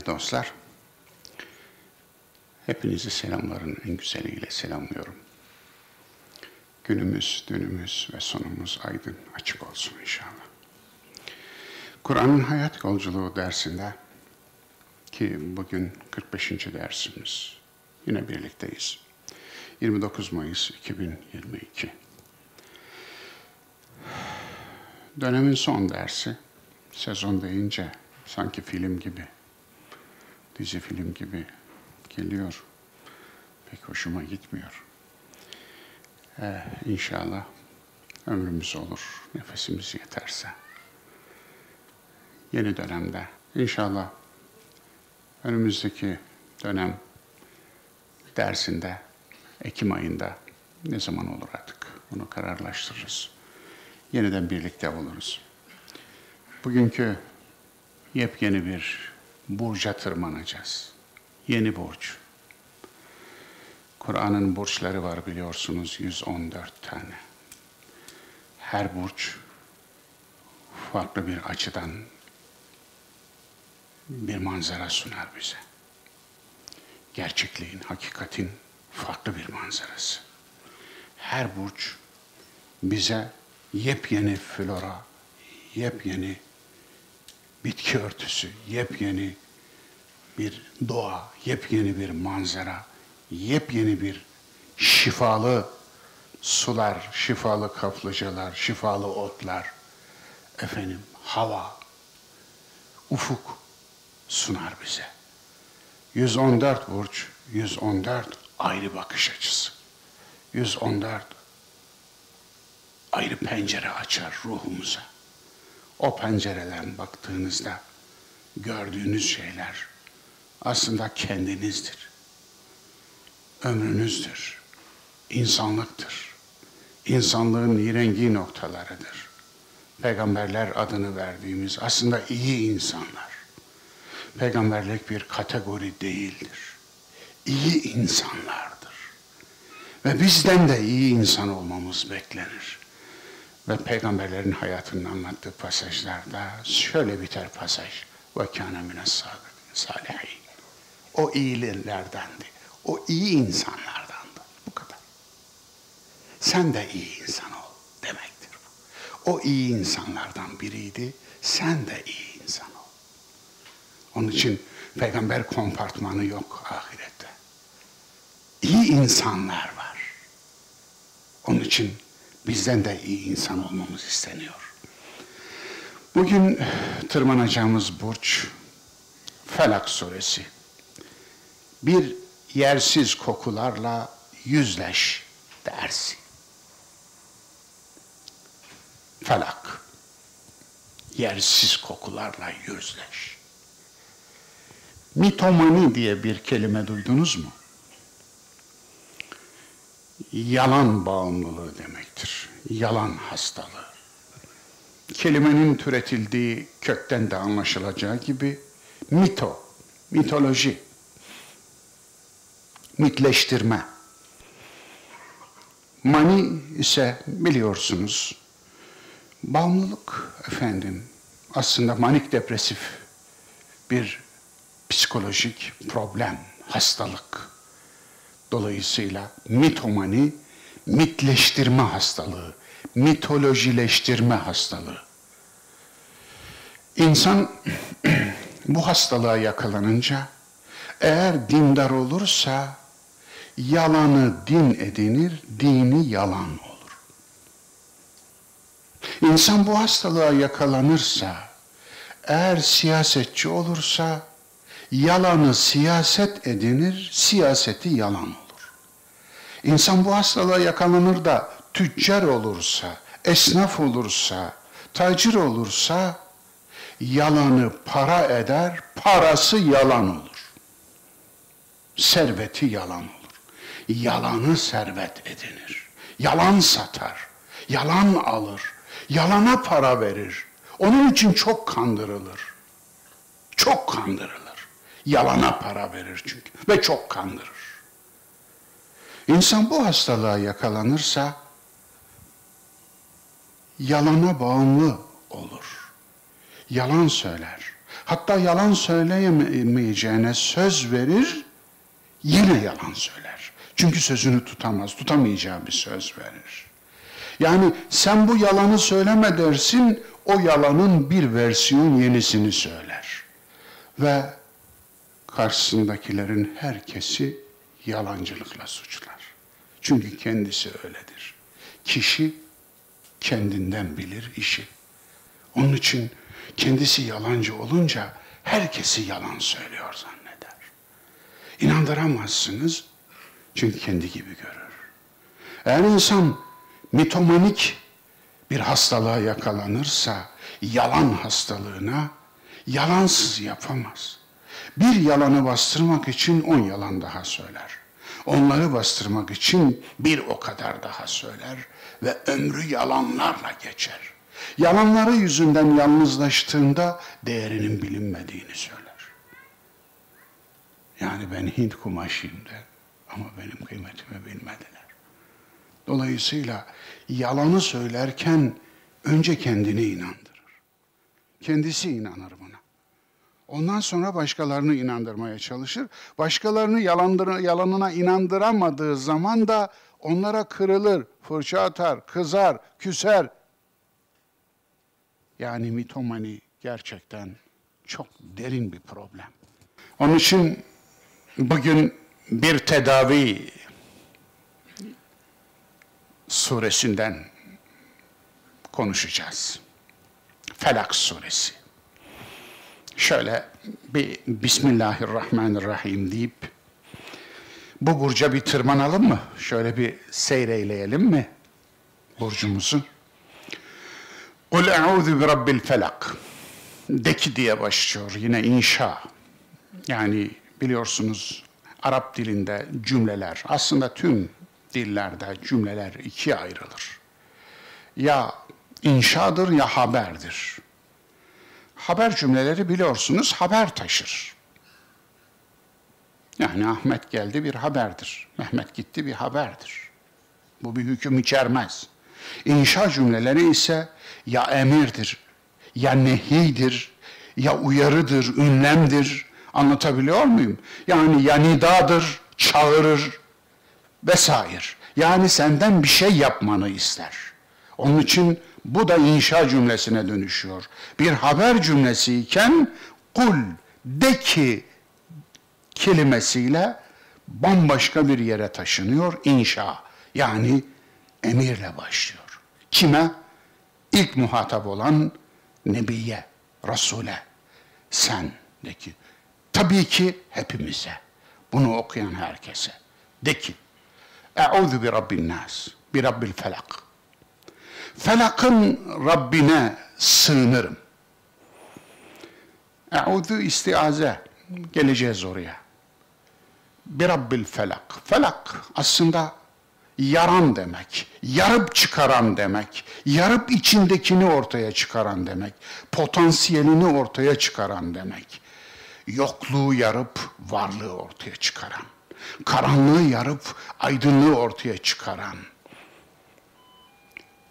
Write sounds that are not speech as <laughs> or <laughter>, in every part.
Değerli dostlar, hepinizi selamların en güzeliyle selamlıyorum. Günümüz, dünümüz ve sonumuz aydın, açık olsun inşallah. Kur'an'ın hayat yolculuğu dersinde ki bugün 45. dersimiz. Yine birlikteyiz. 29 Mayıs 2022. Dönemin son dersi. Sezon deyince sanki film gibi, dizi film gibi geliyor. Pek hoşuma gitmiyor. Ee, inşallah ömrümüz olur, nefesimiz yeterse. Yeni dönemde inşallah önümüzdeki dönem dersinde Ekim ayında ne zaman olur artık bunu kararlaştırırız. Yeniden birlikte oluruz. Bugünkü yepyeni bir burca tırmanacağız. Yeni burç. Kur'an'ın burçları var biliyorsunuz 114 tane. Her burç farklı bir açıdan bir manzara sunar bize. Gerçekliğin, hakikatin farklı bir manzarası. Her burç bize yepyeni flora, yepyeni bitki örtüsü, yepyeni bir doğa, yepyeni bir manzara, yepyeni bir şifalı sular, şifalı kaplıcalar, şifalı otlar, efendim hava, ufuk sunar bize. 114 burç, 114 ayrı bakış açısı. 114 ayrı pencere açar ruhumuza. O pencereden baktığınızda gördüğünüz şeyler aslında kendinizdir. Ömrünüzdür. insanlıktır. İnsanlığın nirengi noktalarıdır. Peygamberler adını verdiğimiz aslında iyi insanlar. Peygamberlik bir kategori değildir. İyi insanlardır. Ve bizden de iyi insan olmamız beklenir. Ve peygamberlerin hayatını anlattığı pasajlarda şöyle biter pasaj. Ve kâne mines salihin. O iyilerdendi. O iyi insanlardandı. Bu kadar. Sen de iyi insan ol demektir. O iyi insanlardan biriydi. Sen de iyi insan ol. Onun için peygamber kompartmanı yok ahirette. İyi insanlar var. Onun için bizden de iyi insan olmamız isteniyor. Bugün tırmanacağımız burç Felak suresi. Bir yersiz kokularla yüzleş dersi. Felak. Yersiz kokularla yüzleş. Mitomani diye bir kelime duydunuz mu? Yalan bağımlılığı demektir. Yalan hastalığı. Kelimenin türetildiği kökten de anlaşılacağı gibi mito, mitoloji, mitleştirme. Mani ise biliyorsunuz bağımlılık efendim aslında manik depresif bir psikolojik problem, hastalık. Dolayısıyla mitomani mitleştirme hastalığı, mitolojileştirme hastalığı. İnsan <clears throat> bu hastalığa yakalanınca eğer dindar olursa yalanı din edinir, dini yalan olur. İnsan bu hastalığa yakalanırsa eğer siyasetçi olursa yalanı siyaset edinir, siyaseti yalan olur. İnsan bu hastalığa yakalanır da tüccar olursa, esnaf olursa, tacir olursa yalanı para eder, parası yalan olur. Serveti yalan olur. Yalanı servet edinir. Yalan satar, yalan alır, yalana para verir. Onun için çok kandırılır. Çok kandırılır. Yalana para verir çünkü ve çok kandırır. İnsan bu hastalığa yakalanırsa yalana bağımlı olur. Yalan söyler. Hatta yalan söyleyemeyeceğine söz verir, yine yalan söyler. Çünkü sözünü tutamaz, tutamayacağı bir söz verir. Yani sen bu yalanı söyleme dersin, o yalanın bir versiyon yenisini söyler. Ve karşısındakilerin herkesi yalancılıkla suçlar. Çünkü kendisi öyledir. Kişi kendinden bilir işi. Onun için kendisi yalancı olunca herkesi yalan söylüyor zanneder. İnandıramazsınız çünkü kendi gibi görür. Eğer insan mitomanik bir hastalığa yakalanırsa yalan hastalığına yalansız yapamaz. Bir yalanı bastırmak için on yalan daha söyler. Onları bastırmak için bir o kadar daha söyler ve ömrü yalanlarla geçer. Yalanları yüzünden yalnızlaştığında değerinin bilinmediğini söyler. Yani ben Hint kumaşıyım der ama benim kıymetimi bilmediler. Dolayısıyla yalanı söylerken önce kendini inandırır. Kendisi inanır. Ondan sonra başkalarını inandırmaya çalışır. Başkalarını yalandır, yalanına inandıramadığı zaman da onlara kırılır, fırça atar, kızar, küser. Yani mitomani gerçekten çok derin bir problem. Onun için bugün bir tedavi suresinden konuşacağız. Felak suresi. Şöyle bir Bismillahirrahmanirrahim deyip bu burca bir tırmanalım mı? Şöyle bir seyreyleyelim mi burcumuzu? Kul e'udhu bi rabbil felak. De ki diye başlıyor yine inşa. Yani biliyorsunuz Arap dilinde cümleler aslında tüm dillerde cümleler ikiye ayrılır. Ya inşadır ya haberdir. Haber cümleleri biliyorsunuz haber taşır. Yani Ahmet geldi bir haberdir. Mehmet gitti bir haberdir. Bu bir hüküm içermez. İnşa cümleleri ise ya emirdir, ya nehidir, ya uyarıdır, ünlemdir. Anlatabiliyor muyum? Yani ya nidadır, çağırır vesaire. Yani senden bir şey yapmanı ister. Onun için bu da inşa cümlesine dönüşüyor. Bir haber cümlesi iken kul de ki kelimesiyle bambaşka bir yere taşınıyor inşa. Yani emirle başlıyor. Kime? İlk muhatap olan Nebiye, Resul'e. Sen de ki. Tabii ki hepimize. Bunu okuyan herkese. De ki. Eûzu bi rabbin nas. Bi rabbil felak. Felakın Rabbine sığınırım. Eûzu istiaze. Geleceğiz oraya. Bir Rabbil felak. Felak aslında yaran demek, yarıp çıkaran demek, yarıp içindekini ortaya çıkaran demek, potansiyelini ortaya çıkaran demek. Yokluğu yarıp varlığı ortaya çıkaran, karanlığı yarıp aydınlığı ortaya çıkaran,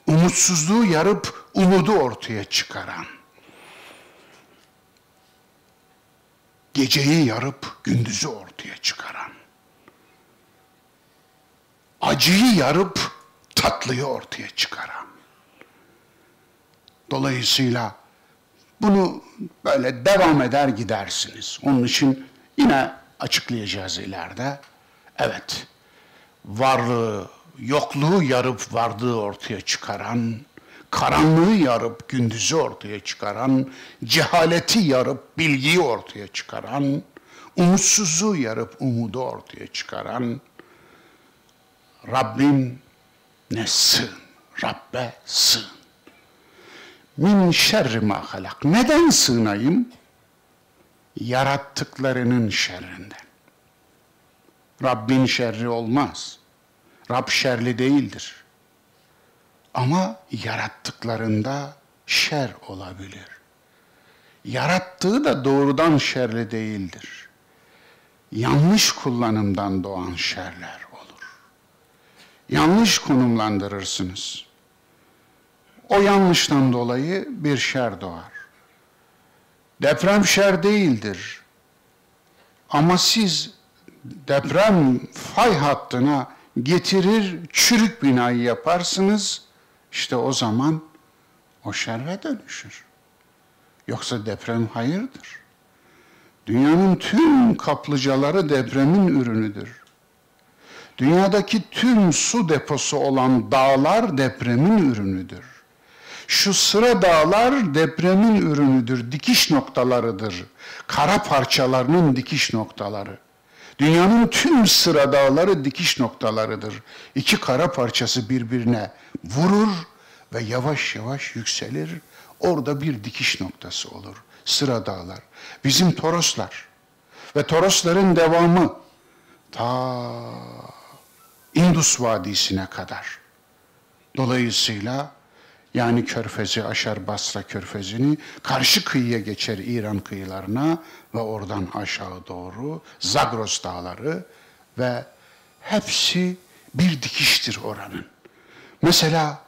umutsuzluğu yarıp umudu ortaya çıkaran, geceyi yarıp gündüzü ortaya çıkaran, acıyı yarıp tatlıyı ortaya çıkaran. Dolayısıyla bunu böyle devam eder gidersiniz. Onun için yine açıklayacağız ileride. Evet, varlığı, yokluğu yarıp varlığı ortaya çıkaran, karanlığı yarıp gündüzü ortaya çıkaran, cehaleti yarıp bilgiyi ortaya çıkaran, umutsuzluğu yarıp umudu ortaya çıkaran, Rabbim ne sığın, Rabbe sığın. Min şerri ma halak. Neden sığınayım? Yarattıklarının şerrinden. Rabbin şerri olmaz. Rab şerli değildir. Ama yarattıklarında şer olabilir. Yarattığı da doğrudan şerli değildir. Yanlış kullanımdan doğan şerler olur. Yanlış konumlandırırsınız. O yanlıştan dolayı bir şer doğar. Deprem şer değildir. Ama siz deprem fay hattına getirir çürük binayı yaparsınız. İşte o zaman o şerre dönüşür. Yoksa deprem hayırdır. Dünyanın tüm kaplıcaları depremin ürünüdür. Dünyadaki tüm su deposu olan dağlar depremin ürünüdür. Şu sıra dağlar depremin ürünüdür, dikiş noktalarıdır. Kara parçalarının dikiş noktaları. Dünyanın tüm sıra dağları dikiş noktalarıdır. İki kara parçası birbirine vurur ve yavaş yavaş yükselir. Orada bir dikiş noktası olur. Sıra dağlar. Bizim Toroslar ve Torosların devamı ta Indus Vadisi'ne kadar. Dolayısıyla yani Körfez'i aşar Basra Körfezi'ni karşı kıyıya geçer İran kıyılarına ve oradan aşağı doğru Zagros dağları ve hepsi bir dikiştir oranın. Mesela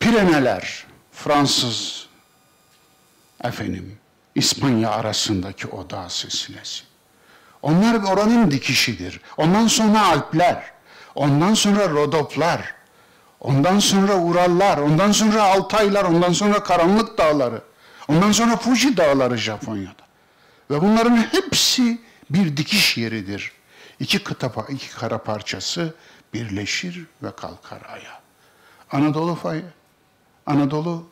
Pireneler, Fransız, efendim, İspanya arasındaki o dağ silsilesi. Onlar oranın dikişidir. Ondan sonra Alpler, ondan sonra Rodoplar, ondan sonra Urallar, ondan sonra Altaylar, ondan sonra Karanlık Dağları, ondan sonra Fuji Dağları Japonya'da. Ve bunların hepsi bir dikiş yeridir. İki, kıta, iki kara parçası birleşir ve kalkar aya. Anadolu fayı, Anadolu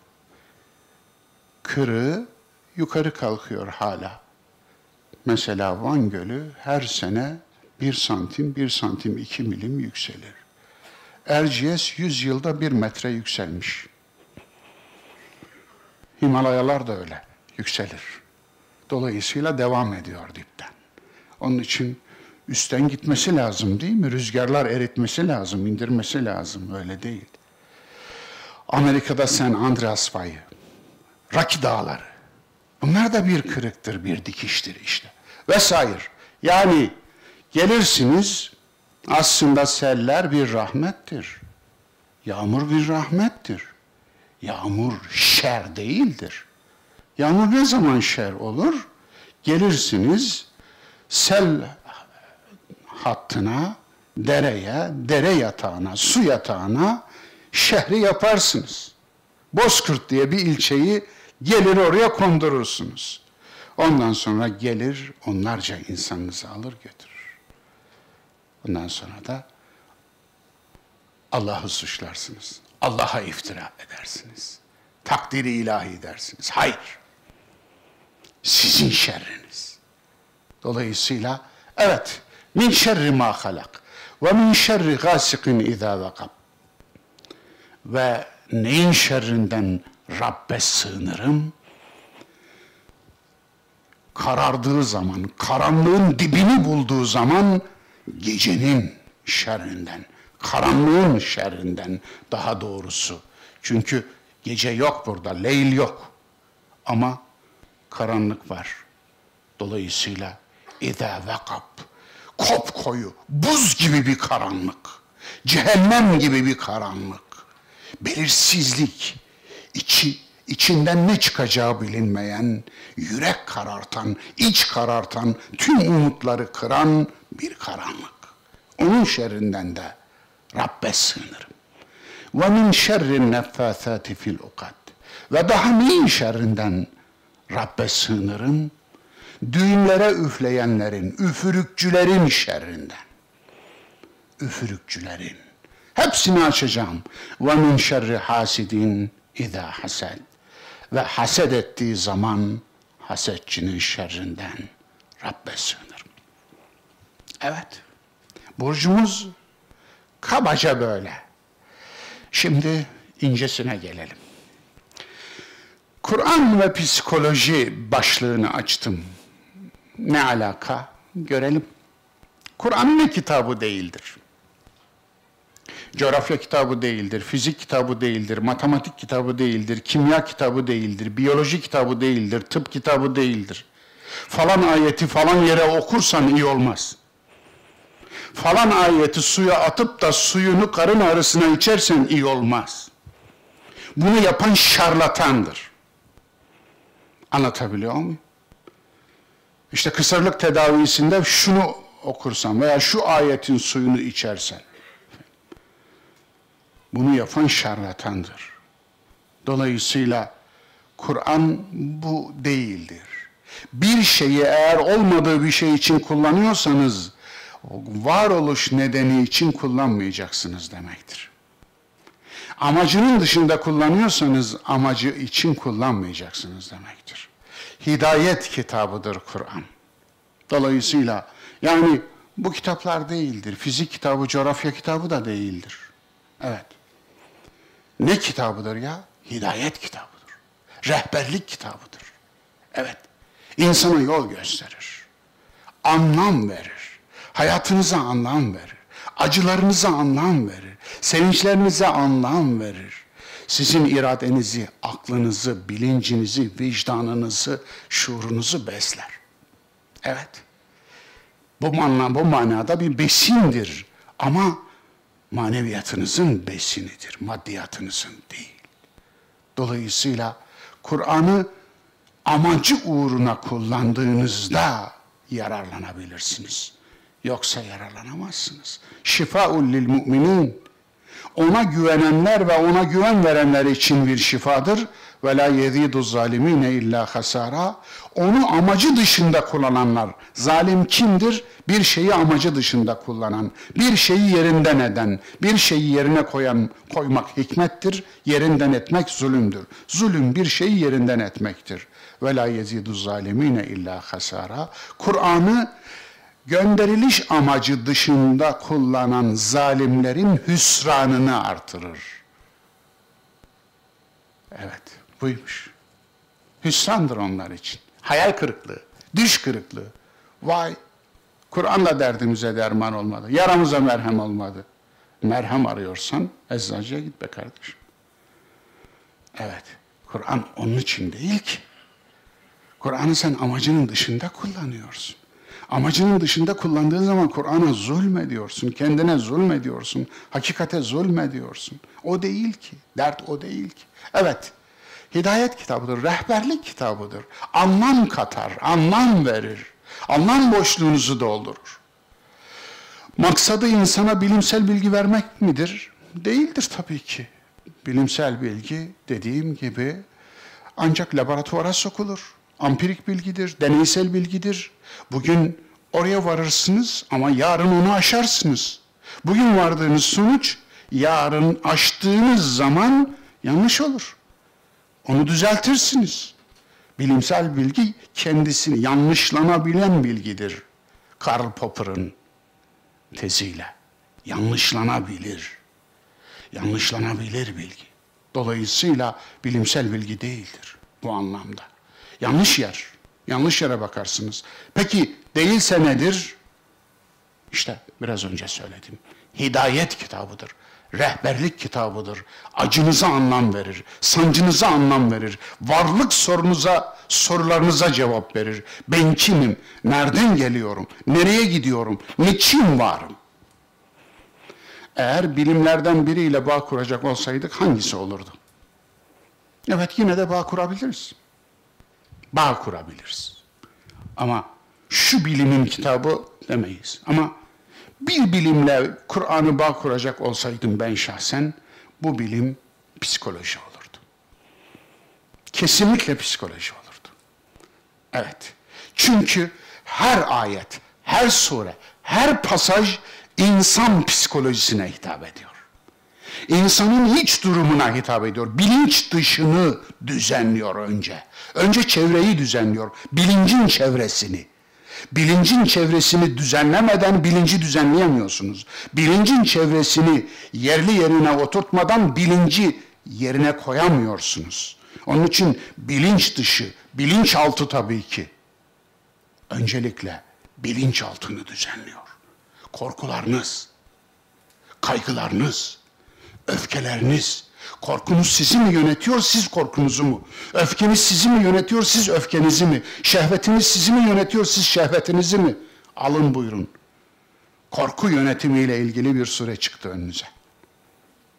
kırığı yukarı kalkıyor hala. Mesela Van Gölü her sene bir santim, bir santim iki milim yükselir. Erciyes yüz yılda bir metre yükselmiş. Himalayalar da öyle yükselir. Dolayısıyla devam ediyor dipten. Onun için üstten gitmesi lazım değil mi? Rüzgarlar eritmesi lazım, indirmesi lazım. Öyle değil. Amerika'da San Andreas Fayı, Rocky Dağları. Bunlar da bir kırıktır, bir dikiştir işte. Vesaire. Yani gelirsiniz aslında seller bir rahmettir. Yağmur bir rahmettir. Yağmur şer değildir. Yağmur ne zaman şer olur? Gelirsiniz sel hattına, dereye, dere yatağına, su yatağına şehri yaparsınız. Bozkurt diye bir ilçeyi gelir oraya kondurursunuz. Ondan sonra gelir onlarca insanınızı alır götürür. Ondan sonra da Allah'ı suçlarsınız. Allah'a iftira edersiniz. Takdiri ilahi dersiniz. Hayır. Sizin şerriniz. Dolayısıyla evet min şerri ma halak ve min şerri gasikin izâ vakab ve neyin şerrinden Rabbe sığınırım? Karardığı zaman, karanlığın dibini bulduğu zaman gecenin şerrinden, karanlığın şerrinden daha doğrusu. Çünkü gece yok burada, leyl yok. Ama karanlık var. Dolayısıyla İza vakab, kop koyu, buz gibi bir karanlık, cehennem gibi bir karanlık belirsizlik, içi, içinden ne çıkacağı bilinmeyen, yürek karartan, iç karartan, tüm umutları kıran bir karanlık. Onun şerrinden de Rabbe sığınırım. Ve min şerrin neffâthâti fil ukad. Ve daha neyin şerrinden Rabbe sığınırım? Düğünlere üfleyenlerin, üfürükçülerin şerrinden. Üfürükçülerin. Hepsini açacağım. Ve min şerri hasidin izâ hased. Ve haset ettiği zaman hasetçinin şerrinden Rabbe sığınırım. Evet. Burcumuz kabaca böyle. Şimdi incesine gelelim. Kur'an ve psikoloji başlığını açtım. Ne alaka? Görelim. Kur'an ne kitabı değildir? coğrafya kitabı değildir, fizik kitabı değildir, matematik kitabı değildir, kimya kitabı değildir, biyoloji kitabı değildir, tıp kitabı değildir. Falan ayeti falan yere okursan iyi olmaz. Falan ayeti suya atıp da suyunu karın ağrısına içersen iyi olmaz. Bunu yapan şarlatandır. Anlatabiliyor muyum? işte kısırlık tedavisinde şunu okursan veya şu ayetin suyunu içersen bunu yapan şarlatandır. Dolayısıyla Kur'an bu değildir. Bir şeyi eğer olmadığı bir şey için kullanıyorsanız varoluş nedeni için kullanmayacaksınız demektir. Amacının dışında kullanıyorsanız amacı için kullanmayacaksınız demektir. Hidayet kitabıdır Kur'an. Dolayısıyla yani bu kitaplar değildir. Fizik kitabı, coğrafya kitabı da değildir. Evet. Ne kitabıdır ya? Hidayet kitabıdır. Rehberlik kitabıdır. Evet. İnsana yol gösterir. Anlam verir. Hayatınıza anlam verir. Acılarınıza anlam verir. Sevinçlerinize anlam verir. Sizin iradenizi, aklınızı, bilincinizi, vicdanınızı, şuurunuzu besler. Evet. Bu, manada, bu manada bir besindir. Ama maneviyatınızın besinidir, maddiyatınızın değil. Dolayısıyla Kur'an'ı amacı uğruna kullandığınızda yararlanabilirsiniz. Yoksa yararlanamazsınız. Şifaul lil müminin. Ona güvenenler ve ona güven verenler için bir şifadır. Ve la yezidu zalimine illa hasara. Onu amacı dışında kullananlar. Zalim kimdir? Bir şeyi amacı dışında kullanan, bir şeyi yerinden eden, bir şeyi yerine koyan koymak hikmettir. Yerinden etmek zulümdür. Zulüm bir şeyi yerinden etmektir. Ve la yezidu zalimine illa hasara. Kur'an'ı gönderiliş amacı dışında kullanan zalimlerin hüsranını artırır. Evet, buymuş. Hüsrandır onlar için. Hayal kırıklığı, düş kırıklığı. Vay, Kur'an'la derdimize derman olmadı. Yaramıza merhem olmadı. Merhem arıyorsan eczacıya git be kardeşim. Evet, Kur'an onun için değil ki. Kur'an'ı sen amacının dışında kullanıyorsun. Amacının dışında kullandığın zaman Kur'an'a zulmediyorsun, kendine zulmediyorsun, hakikate zulmediyorsun. O değil ki, dert o değil ki. Evet, hidayet kitabıdır, rehberlik kitabıdır. Anlam katar, anlam verir. Anlam boşluğunuzu doldurur. Maksadı insana bilimsel bilgi vermek midir? Değildir tabii ki. Bilimsel bilgi dediğim gibi ancak laboratuvara sokulur. Ampirik bilgidir, deneysel bilgidir. Bugün oraya varırsınız ama yarın onu aşarsınız. Bugün vardığınız sonuç yarın aştığınız zaman yanlış olur. Onu düzeltirsiniz. Bilimsel bilgi kendisini yanlışlanabilen bilgidir. Karl Popper'ın teziyle. Yanlışlanabilir. Yanlışlanabilir bilgi. Dolayısıyla bilimsel bilgi değildir bu anlamda. Yanlış yer. Yanlış yere bakarsınız. Peki değilse nedir? İşte biraz önce söyledim. Hidayet kitabıdır. Rehberlik kitabıdır. Acınıza anlam verir. Sancınıza anlam verir. Varlık sorunuza, sorularınıza cevap verir. Ben kimim? Nereden geliyorum? Nereye gidiyorum? Niçin varım? Eğer bilimlerden biriyle bağ kuracak olsaydık hangisi olurdu? Evet yine de bağ kurabiliriz bağ kurabiliriz. Ama şu bilimin kitabı demeyiz. Ama bir bilimle Kur'an'ı bağ kuracak olsaydım ben şahsen bu bilim psikoloji olurdu. Kesinlikle psikoloji olurdu. Evet. Çünkü her ayet, her sure, her pasaj insan psikolojisine hitap ediyor. İnsanın iç durumuna hitap ediyor. Bilinç dışını düzenliyor önce. Önce çevreyi düzenliyor. Bilincin çevresini. Bilincin çevresini düzenlemeden bilinci düzenleyemiyorsunuz. Bilincin çevresini yerli yerine oturtmadan bilinci yerine koyamıyorsunuz. Onun için bilinç dışı, bilinç altı tabii ki. Öncelikle bilinç altını düzenliyor. Korkularınız, kaygılarınız, öfkeleriniz, korkunuz sizi mi yönetiyor, siz korkunuzu mu? Öfkeniz sizi mi yönetiyor, siz öfkenizi mi? Şehvetiniz sizi mi yönetiyor, siz şehvetinizi mi? Alın buyurun. Korku yönetimiyle ilgili bir sure çıktı önünüze.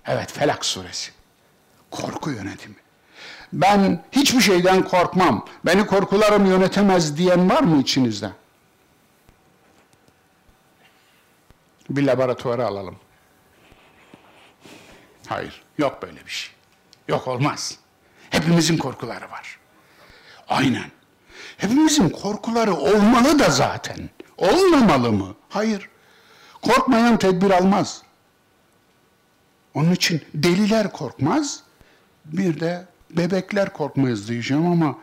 Evet, Felak suresi. Korku yönetimi. ben hiçbir şeyden korkmam, beni korkularım yönetemez diyen var mı içinizde? Bir laboratuvara alalım. Hayır, yok böyle bir şey. Yok olmaz. Hepimizin korkuları var. Aynen. Hepimizin korkuları olmalı da zaten. Olmamalı mı? Hayır. Korkmayan tedbir almaz. Onun için deliler korkmaz. Bir de bebekler korkmaz diyeceğim ama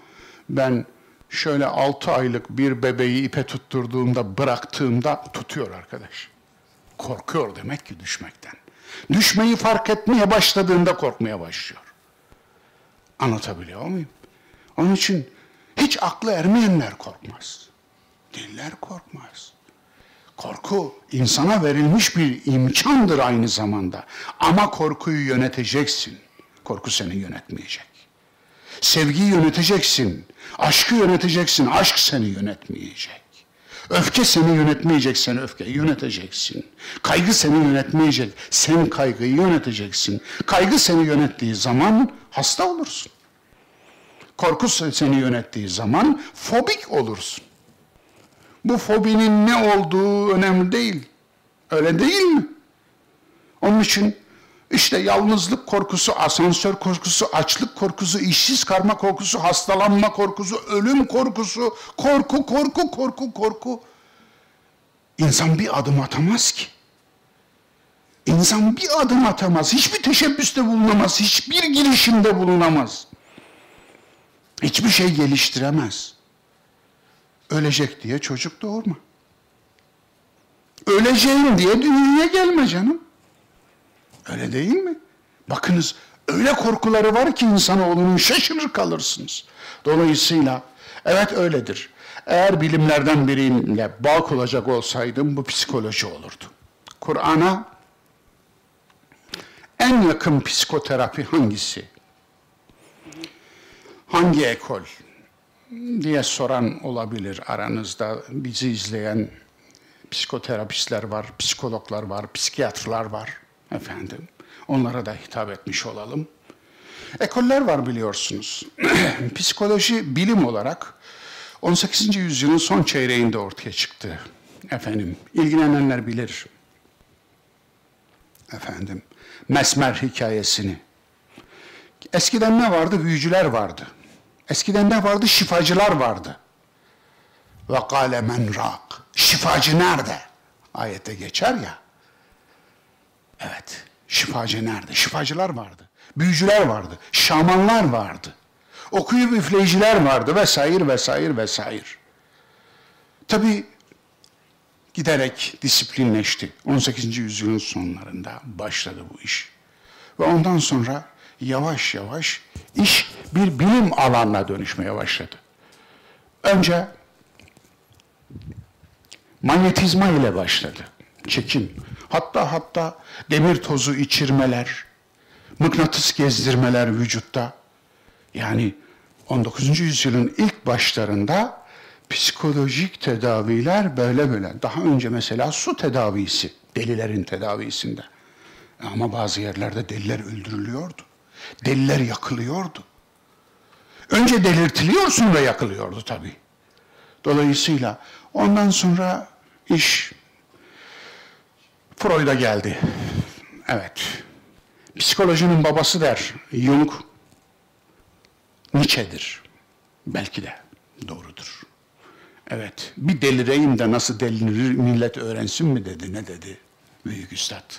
ben şöyle altı aylık bir bebeği ipe tutturduğumda, bıraktığımda tutuyor arkadaş. Korkuyor demek ki düşmekten. Düşmeyi fark etmeye başladığında korkmaya başlıyor. Anlatabiliyor muyum? Onun için hiç aklı ermeyenler korkmaz. Diller korkmaz. Korku insana verilmiş bir imkandır aynı zamanda. Ama korkuyu yöneteceksin. Korku seni yönetmeyecek. Sevgiyi yöneteceksin. Aşkı yöneteceksin. Aşk seni yönetmeyecek. Öfke seni yönetmeyecek, sen öfkeyi yöneteceksin. Kaygı seni yönetmeyecek, sen kaygıyı yöneteceksin. Kaygı seni yönettiği zaman hasta olursun. Korku seni yönettiği zaman fobik olursun. Bu fobinin ne olduğu önemli değil. Öyle değil mi? Onun için işte yalnızlık korkusu, asansör korkusu, açlık korkusu, işsiz karma korkusu, hastalanma korkusu, ölüm korkusu, korku, korku, korku, korku. İnsan bir adım atamaz ki. İnsan bir adım atamaz, hiçbir teşebbüste bulunamaz, hiçbir girişimde bulunamaz. Hiçbir şey geliştiremez. Ölecek diye çocuk doğurma. Öleceğim diye dünyaya gelme canım. Öyle değil mi? Bakınız öyle korkuları var ki insanoğlunun şaşırır kalırsınız. Dolayısıyla evet öyledir. Eğer bilimlerden biriyle bağ kuracak olsaydım bu psikoloji olurdu. Kur'an'a en yakın psikoterapi hangisi? Hangi ekol? diye soran olabilir aranızda. Bizi izleyen psikoterapistler var, psikologlar var, psikiyatrlar var efendim. Onlara da hitap etmiş olalım. Ekoller var biliyorsunuz. <clears throat> Psikoloji bilim olarak 18. yüzyılın son çeyreğinde ortaya çıktı. Efendim, ilgilenenler bilir. Efendim, Mesmer hikayesini. Eskiden ne vardı? Büyücüler vardı. Eskiden ne vardı? Şifacılar vardı. Ve kâle men rak. Şifacı nerede? Ayette geçer ya. Evet. Şifacı nerede? Şifacılar vardı. Büyücüler vardı. Şamanlar vardı. Okuyup üfleyiciler vardı vesaire vesaire vesaire. Tabi giderek disiplinleşti. 18. yüzyılın sonlarında başladı bu iş. Ve ondan sonra yavaş yavaş iş bir bilim alanına dönüşmeye başladı. Önce manyetizma ile başladı. Çekim. Hatta hatta demir tozu içirmeler, mıknatıs gezdirmeler vücutta. Yani 19. yüzyılın ilk başlarında psikolojik tedaviler böyle böyle. Daha önce mesela su tedavisi, delilerin tedavisinde. Ama bazı yerlerde deliler öldürülüyordu. Deliler yakılıyordu. Önce delirtiliyor sonra yakılıyordu tabii. Dolayısıyla ondan sonra iş Freud'a geldi. Evet. Psikolojinin babası der Jung. Nietzsche'dir. Belki de doğrudur. Evet. Bir delireyim de nasıl delinir millet öğrensin mi dedi. Ne dedi? Büyük üstad.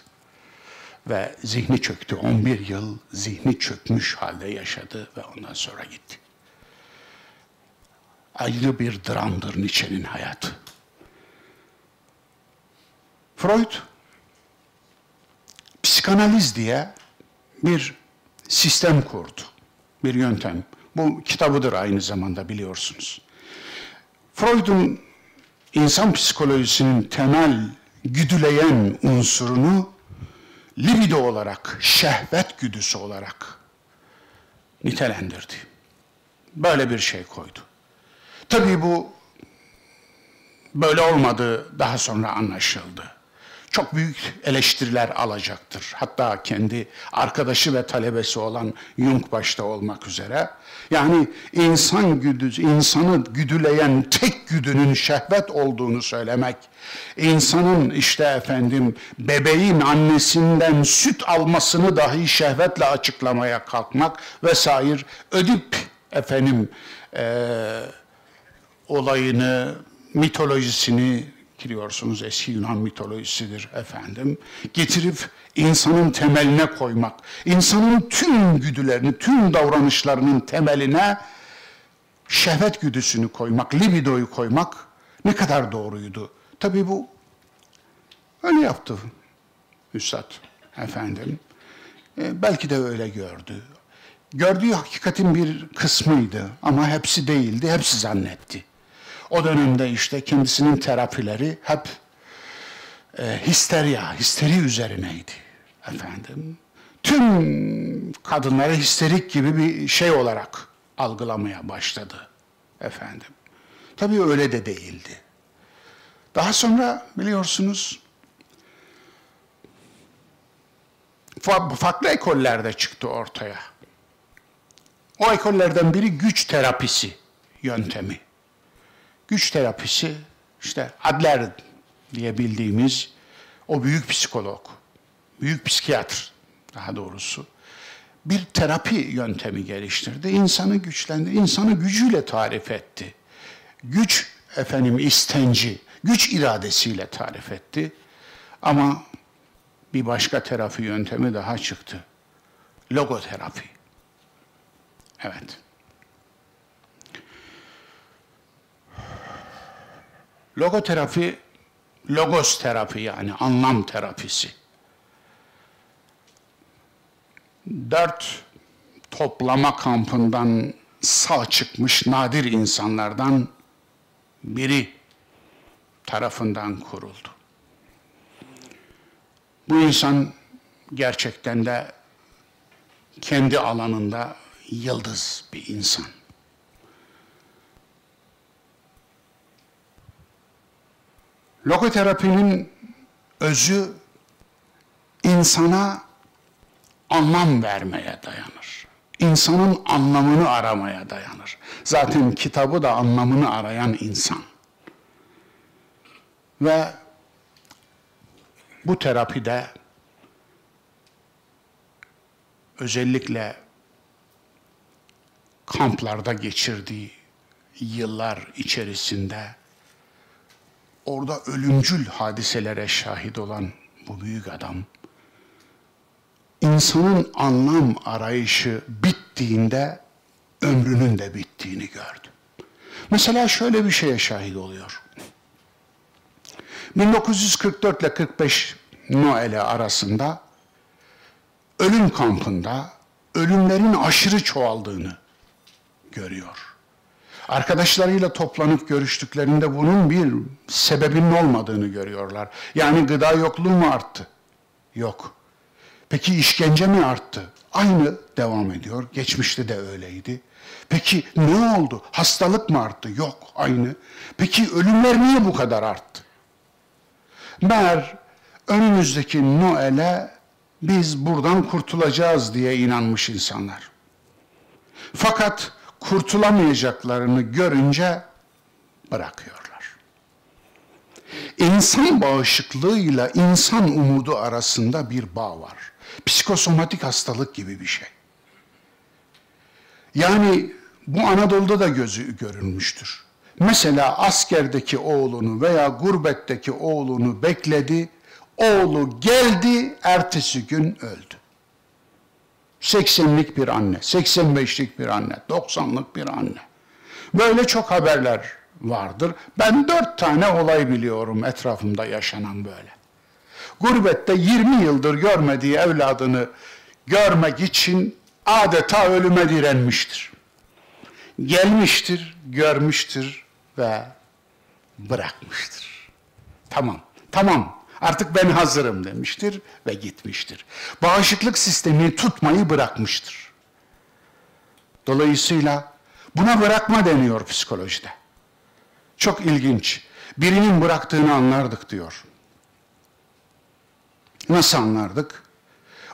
Ve zihni çöktü. 11 yıl zihni çökmüş halde yaşadı ve ondan sonra gitti. Ayrı bir dramdır Nietzsche'nin hayatı. Freud psikanaliz diye bir sistem kurdu. Bir yöntem. Bu kitabıdır aynı zamanda biliyorsunuz. Freud'un insan psikolojisinin temel güdüleyen unsurunu libido olarak, şehvet güdüsü olarak nitelendirdi. Böyle bir şey koydu. Tabii bu böyle olmadığı daha sonra anlaşıldı. Çok büyük eleştiriler alacaktır. Hatta kendi arkadaşı ve talebesi olan Jung başta olmak üzere. Yani insan güdü, insanı güdüleyen tek güdünün şehvet olduğunu söylemek, insanın işte efendim bebeğin annesinden süt almasını dahi şehvetle açıklamaya kalkmak vesaire ödip efendim e, olayını, mitolojisini biliyorsunuz eski Yunan mitolojisidir efendim. Getirip insanın temeline koymak, insanın tüm güdülerini, tüm davranışlarının temeline şehvet güdüsünü koymak, libidoyu koymak ne kadar doğruydu. Tabii bu öyle yaptı Üstad efendim. E, belki de öyle gördü. Gördüğü hakikatin bir kısmıydı ama hepsi değildi, hepsi zannetti. O dönemde işte kendisinin terapileri hep e, histerya, histeri üzerineydi efendim. Tüm kadınları histerik gibi bir şey olarak algılamaya başladı efendim. Tabii öyle de değildi. Daha sonra biliyorsunuz farklı ekollerde çıktı ortaya. O ekollerden biri güç terapisi yöntemi. Güç terapisi işte Adler diye bildiğimiz o büyük psikolog, büyük psikiyatr daha doğrusu bir terapi yöntemi geliştirdi. İnsanı güçlendi, insanı gücüyle tarif etti. Güç efendim istenci, güç iradesiyle tarif etti. Ama bir başka terapi yöntemi daha çıktı. Logoterapi. Evet. Logoterapi, logos terapi yani anlam terapisi. Dört toplama kampından sağ çıkmış nadir insanlardan biri tarafından kuruldu. Bu insan gerçekten de kendi alanında yıldız bir insan. Logoterapinin özü insana anlam vermeye dayanır. İnsanın anlamını aramaya dayanır. Zaten kitabı da anlamını arayan insan. Ve bu terapide özellikle kamplarda geçirdiği yıllar içerisinde orada ölümcül hadiselere şahit olan bu büyük adam insanın anlam arayışı bittiğinde ömrünün de bittiğini gördü. Mesela şöyle bir şeye şahit oluyor. 1944 ile 45 Noel'e arasında ölüm kampında ölümlerin aşırı çoğaldığını görüyor. Arkadaşlarıyla toplanıp görüştüklerinde bunun bir sebebinin olmadığını görüyorlar. Yani gıda yokluğu mu arttı? Yok. Peki işkence mi arttı? Aynı devam ediyor. Geçmişte de öyleydi. Peki ne oldu? Hastalık mı arttı? Yok, aynı. Peki ölümler niye bu kadar arttı? Meğer önümüzdeki Noel'e biz buradan kurtulacağız diye inanmış insanlar. Fakat kurtulamayacaklarını görünce bırakıyorlar. İnsan bağışıklığıyla insan umudu arasında bir bağ var. Psikosomatik hastalık gibi bir şey. Yani bu Anadolu'da da gözü görülmüştür. Mesela askerdeki oğlunu veya gurbetteki oğlunu bekledi. Oğlu geldi, ertesi gün öldü. 80'lik bir anne, 85'lik bir anne, 90'lık bir anne. Böyle çok haberler vardır. Ben dört tane olay biliyorum etrafımda yaşanan böyle. Gurbette 20 yıldır görmediği evladını görmek için adeta ölüme direnmiştir. Gelmiştir, görmüştür ve bırakmıştır. Tamam, tamam Artık ben hazırım demiştir ve gitmiştir. Bağışıklık sistemi tutmayı bırakmıştır. Dolayısıyla buna bırakma deniyor psikolojide. Çok ilginç. Birinin bıraktığını anlardık diyor. Nasıl anlardık?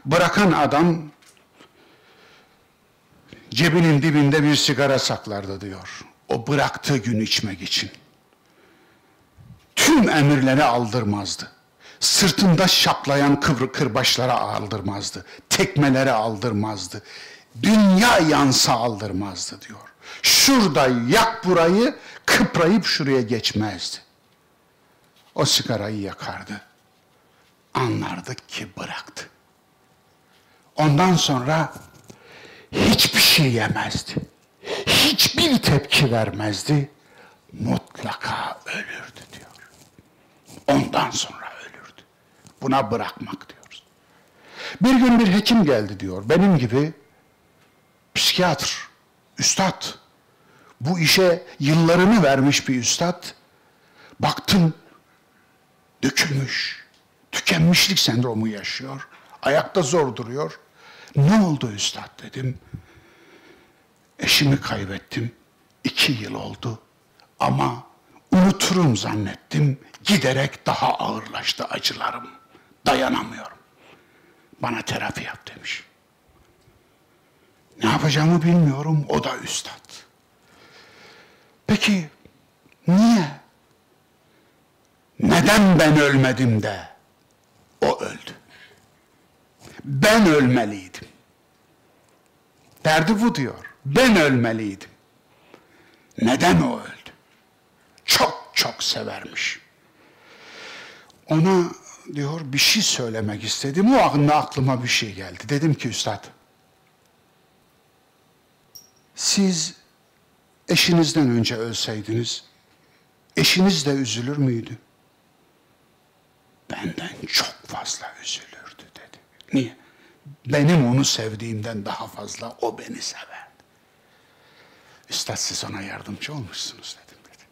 Bırakan adam cebinin dibinde bir sigara saklardı diyor. O bıraktığı gün içmek için. Tüm emirleri aldırmazdı. Sırtında şaplayan kıvrı kırbaçlara aldırmazdı. Tekmelere aldırmazdı. Dünya yansa aldırmazdı diyor. Şurada yak burayı, kıprayıp şuraya geçmezdi. O sigarayı yakardı. Anlardık ki bıraktı. Ondan sonra hiçbir şey yemezdi. Hiçbir tepki vermezdi. Mutlaka ölürdü diyor. Ondan sonra. Buna bırakmak diyoruz. Bir gün bir hekim geldi diyor. Benim gibi psikiyatr, üstad. Bu işe yıllarını vermiş bir üstad. Baktım dökülmüş. Tükenmişlik sendromu yaşıyor. Ayakta zor duruyor. Ne oldu üstad dedim. Eşimi kaybettim. İki yıl oldu. Ama unuturum zannettim. Giderek daha ağırlaştı acılarım. Dayanamıyorum. Bana terapi yap demiş. Ne yapacağımı bilmiyorum. O da üstad. Peki niye? Neden ben ölmedim de o öldü? Ben ölmeliydim. Derdi bu diyor. Ben ölmeliydim. Neden o öldü? Çok çok severmiş. Ona diyor bir şey söylemek istedim. O anda aklıma bir şey geldi. Dedim ki üstad, siz eşinizden önce ölseydiniz, eşiniz de üzülür müydü? Benden çok fazla üzülürdü dedi. Niye? Benim onu sevdiğimden daha fazla o beni severdi. Üstad siz ona yardımcı olmuşsunuz dedim dedi.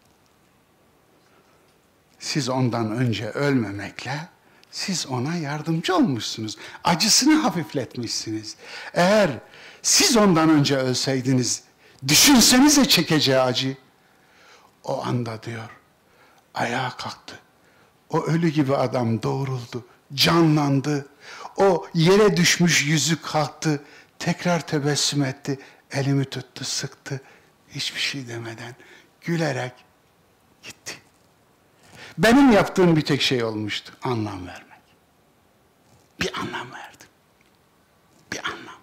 Siz ondan önce ölmemekle siz ona yardımcı olmuşsunuz. Acısını hafifletmişsiniz. Eğer siz ondan önce ölseydiniz, düşünsenize çekeceği acı. O anda diyor, ayağa kalktı. O ölü gibi adam doğruldu, canlandı. O yere düşmüş yüzü kalktı, tekrar tebessüm etti. Elimi tuttu, sıktı. Hiçbir şey demeden gülerek gitti. Benim yaptığım bir tek şey olmuştu, anlam vermek. Bir anlam verdim. Bir anlam.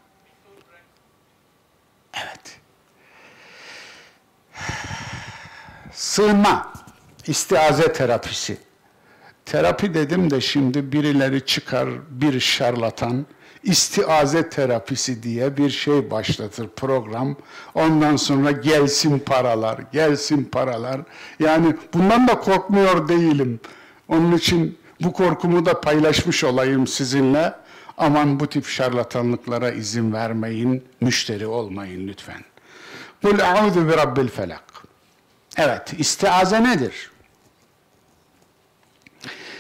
Evet. Sığınma, istiaze terapisi. Terapi dedim de şimdi birileri çıkar, bir şarlatan, istiaze terapisi diye bir şey başlatır program. Ondan sonra gelsin paralar, gelsin paralar. Yani bundan da korkmuyor değilim. Onun için bu korkumu da paylaşmış olayım sizinle. Aman bu tip şarlatanlıklara izin vermeyin, müşteri olmayın lütfen. Kul a'udhu bi rabbil felak. Evet, istiaze nedir?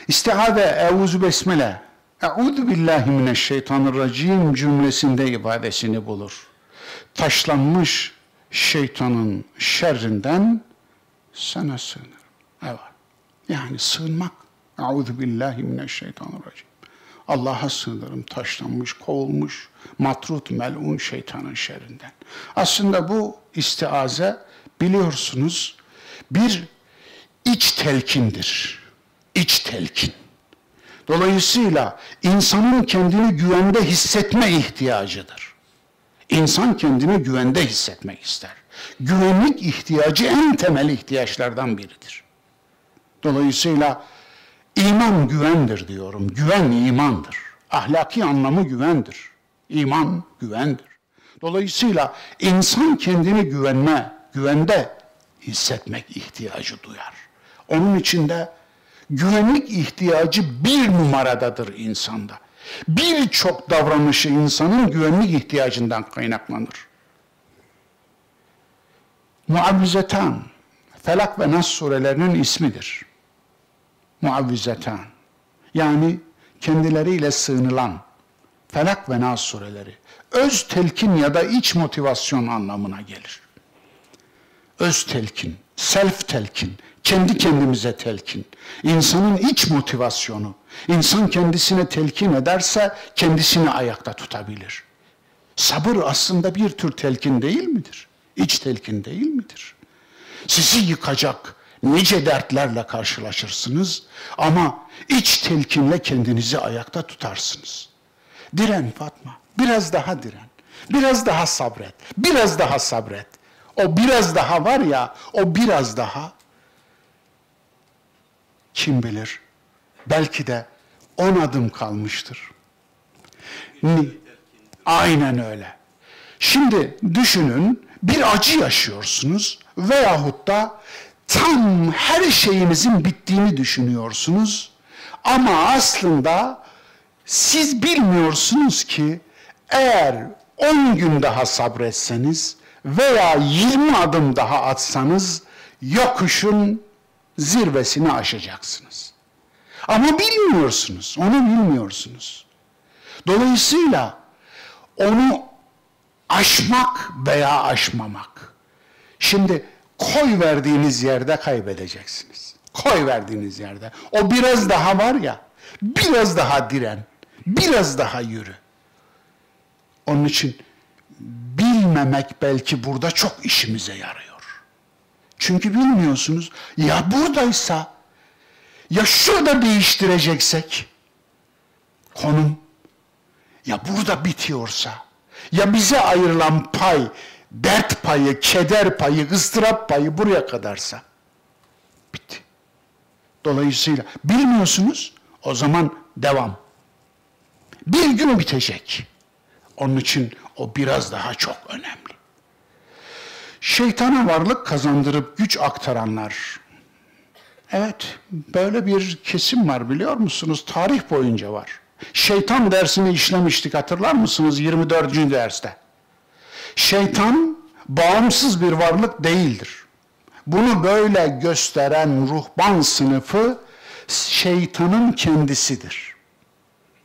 İstiade, euzu besmele, euzu billahi mineşşeytanirracim cümlesinde ibadesini bulur. Taşlanmış şeytanın şerrinden sana sığınırım. Evet. Yani sığınmak. Euzu billahi mineşşeytanirracim. Allah'a sığınırım taşlanmış, kovulmuş, matrut, melun şeytanın şerrinden. Aslında bu istiaze biliyorsunuz bir iç telkindir. İç telkin. Dolayısıyla insanın kendini güvende hissetme ihtiyacıdır. İnsan kendini güvende hissetmek ister. Güvenlik ihtiyacı en temel ihtiyaçlardan biridir. Dolayısıyla iman güvendir diyorum. Güven imandır. Ahlaki anlamı güvendir. İman güvendir. Dolayısıyla insan kendini güvenme, güvende hissetmek ihtiyacı duyar. Onun içinde güvenlik ihtiyacı bir numaradadır insanda. Birçok davranışı insanın güvenlik ihtiyacından kaynaklanır. Muavvizetan, Felak ve Nas surelerinin ismidir. Muavvizetan. Yani kendileriyle sığınılan Felak ve Nas sureleri. Öz telkin ya da iç motivasyon anlamına gelir. Öz telkin, self telkin, kendi kendimize telkin, insanın iç motivasyonu. İnsan kendisine telkin ederse kendisini ayakta tutabilir. Sabır aslında bir tür telkin değil midir? İç telkin değil midir? Sizi yıkacak nice dertlerle karşılaşırsınız ama iç telkinle kendinizi ayakta tutarsınız. Diren Fatma, biraz daha diren. Biraz daha sabret. Biraz daha sabret. O biraz daha var ya, o biraz daha kim bilir belki de on adım kalmıştır. Aynen öyle. Şimdi düşünün bir acı yaşıyorsunuz veyahut da tam her şeyinizin bittiğini düşünüyorsunuz ama aslında siz bilmiyorsunuz ki eğer 10 gün daha sabretseniz veya 20 adım daha atsanız yokuşun zirvesini aşacaksınız. Ama bilmiyorsunuz, onu bilmiyorsunuz. Dolayısıyla onu aşmak veya aşmamak. Şimdi koy verdiğiniz yerde kaybedeceksiniz. Koy verdiğiniz yerde. O biraz daha var ya, biraz daha diren, biraz daha yürü. Onun için bilmemek belki burada çok işimize yarıyor. Çünkü bilmiyorsunuz ya buradaysa ya şurada değiştireceksek konum ya burada bitiyorsa ya bize ayrılan pay dert payı, keder payı, ıstırap payı buraya kadarsa bitti. Dolayısıyla bilmiyorsunuz o zaman devam. Bir gün bitecek. Onun için o biraz daha çok önemli. Şeytana varlık kazandırıp güç aktaranlar. Evet, böyle bir kesim var biliyor musunuz? Tarih boyunca var. Şeytan dersini işlemiştik hatırlar mısınız 24. derste? Şeytan bağımsız bir varlık değildir. Bunu böyle gösteren ruhban sınıfı şeytanın kendisidir.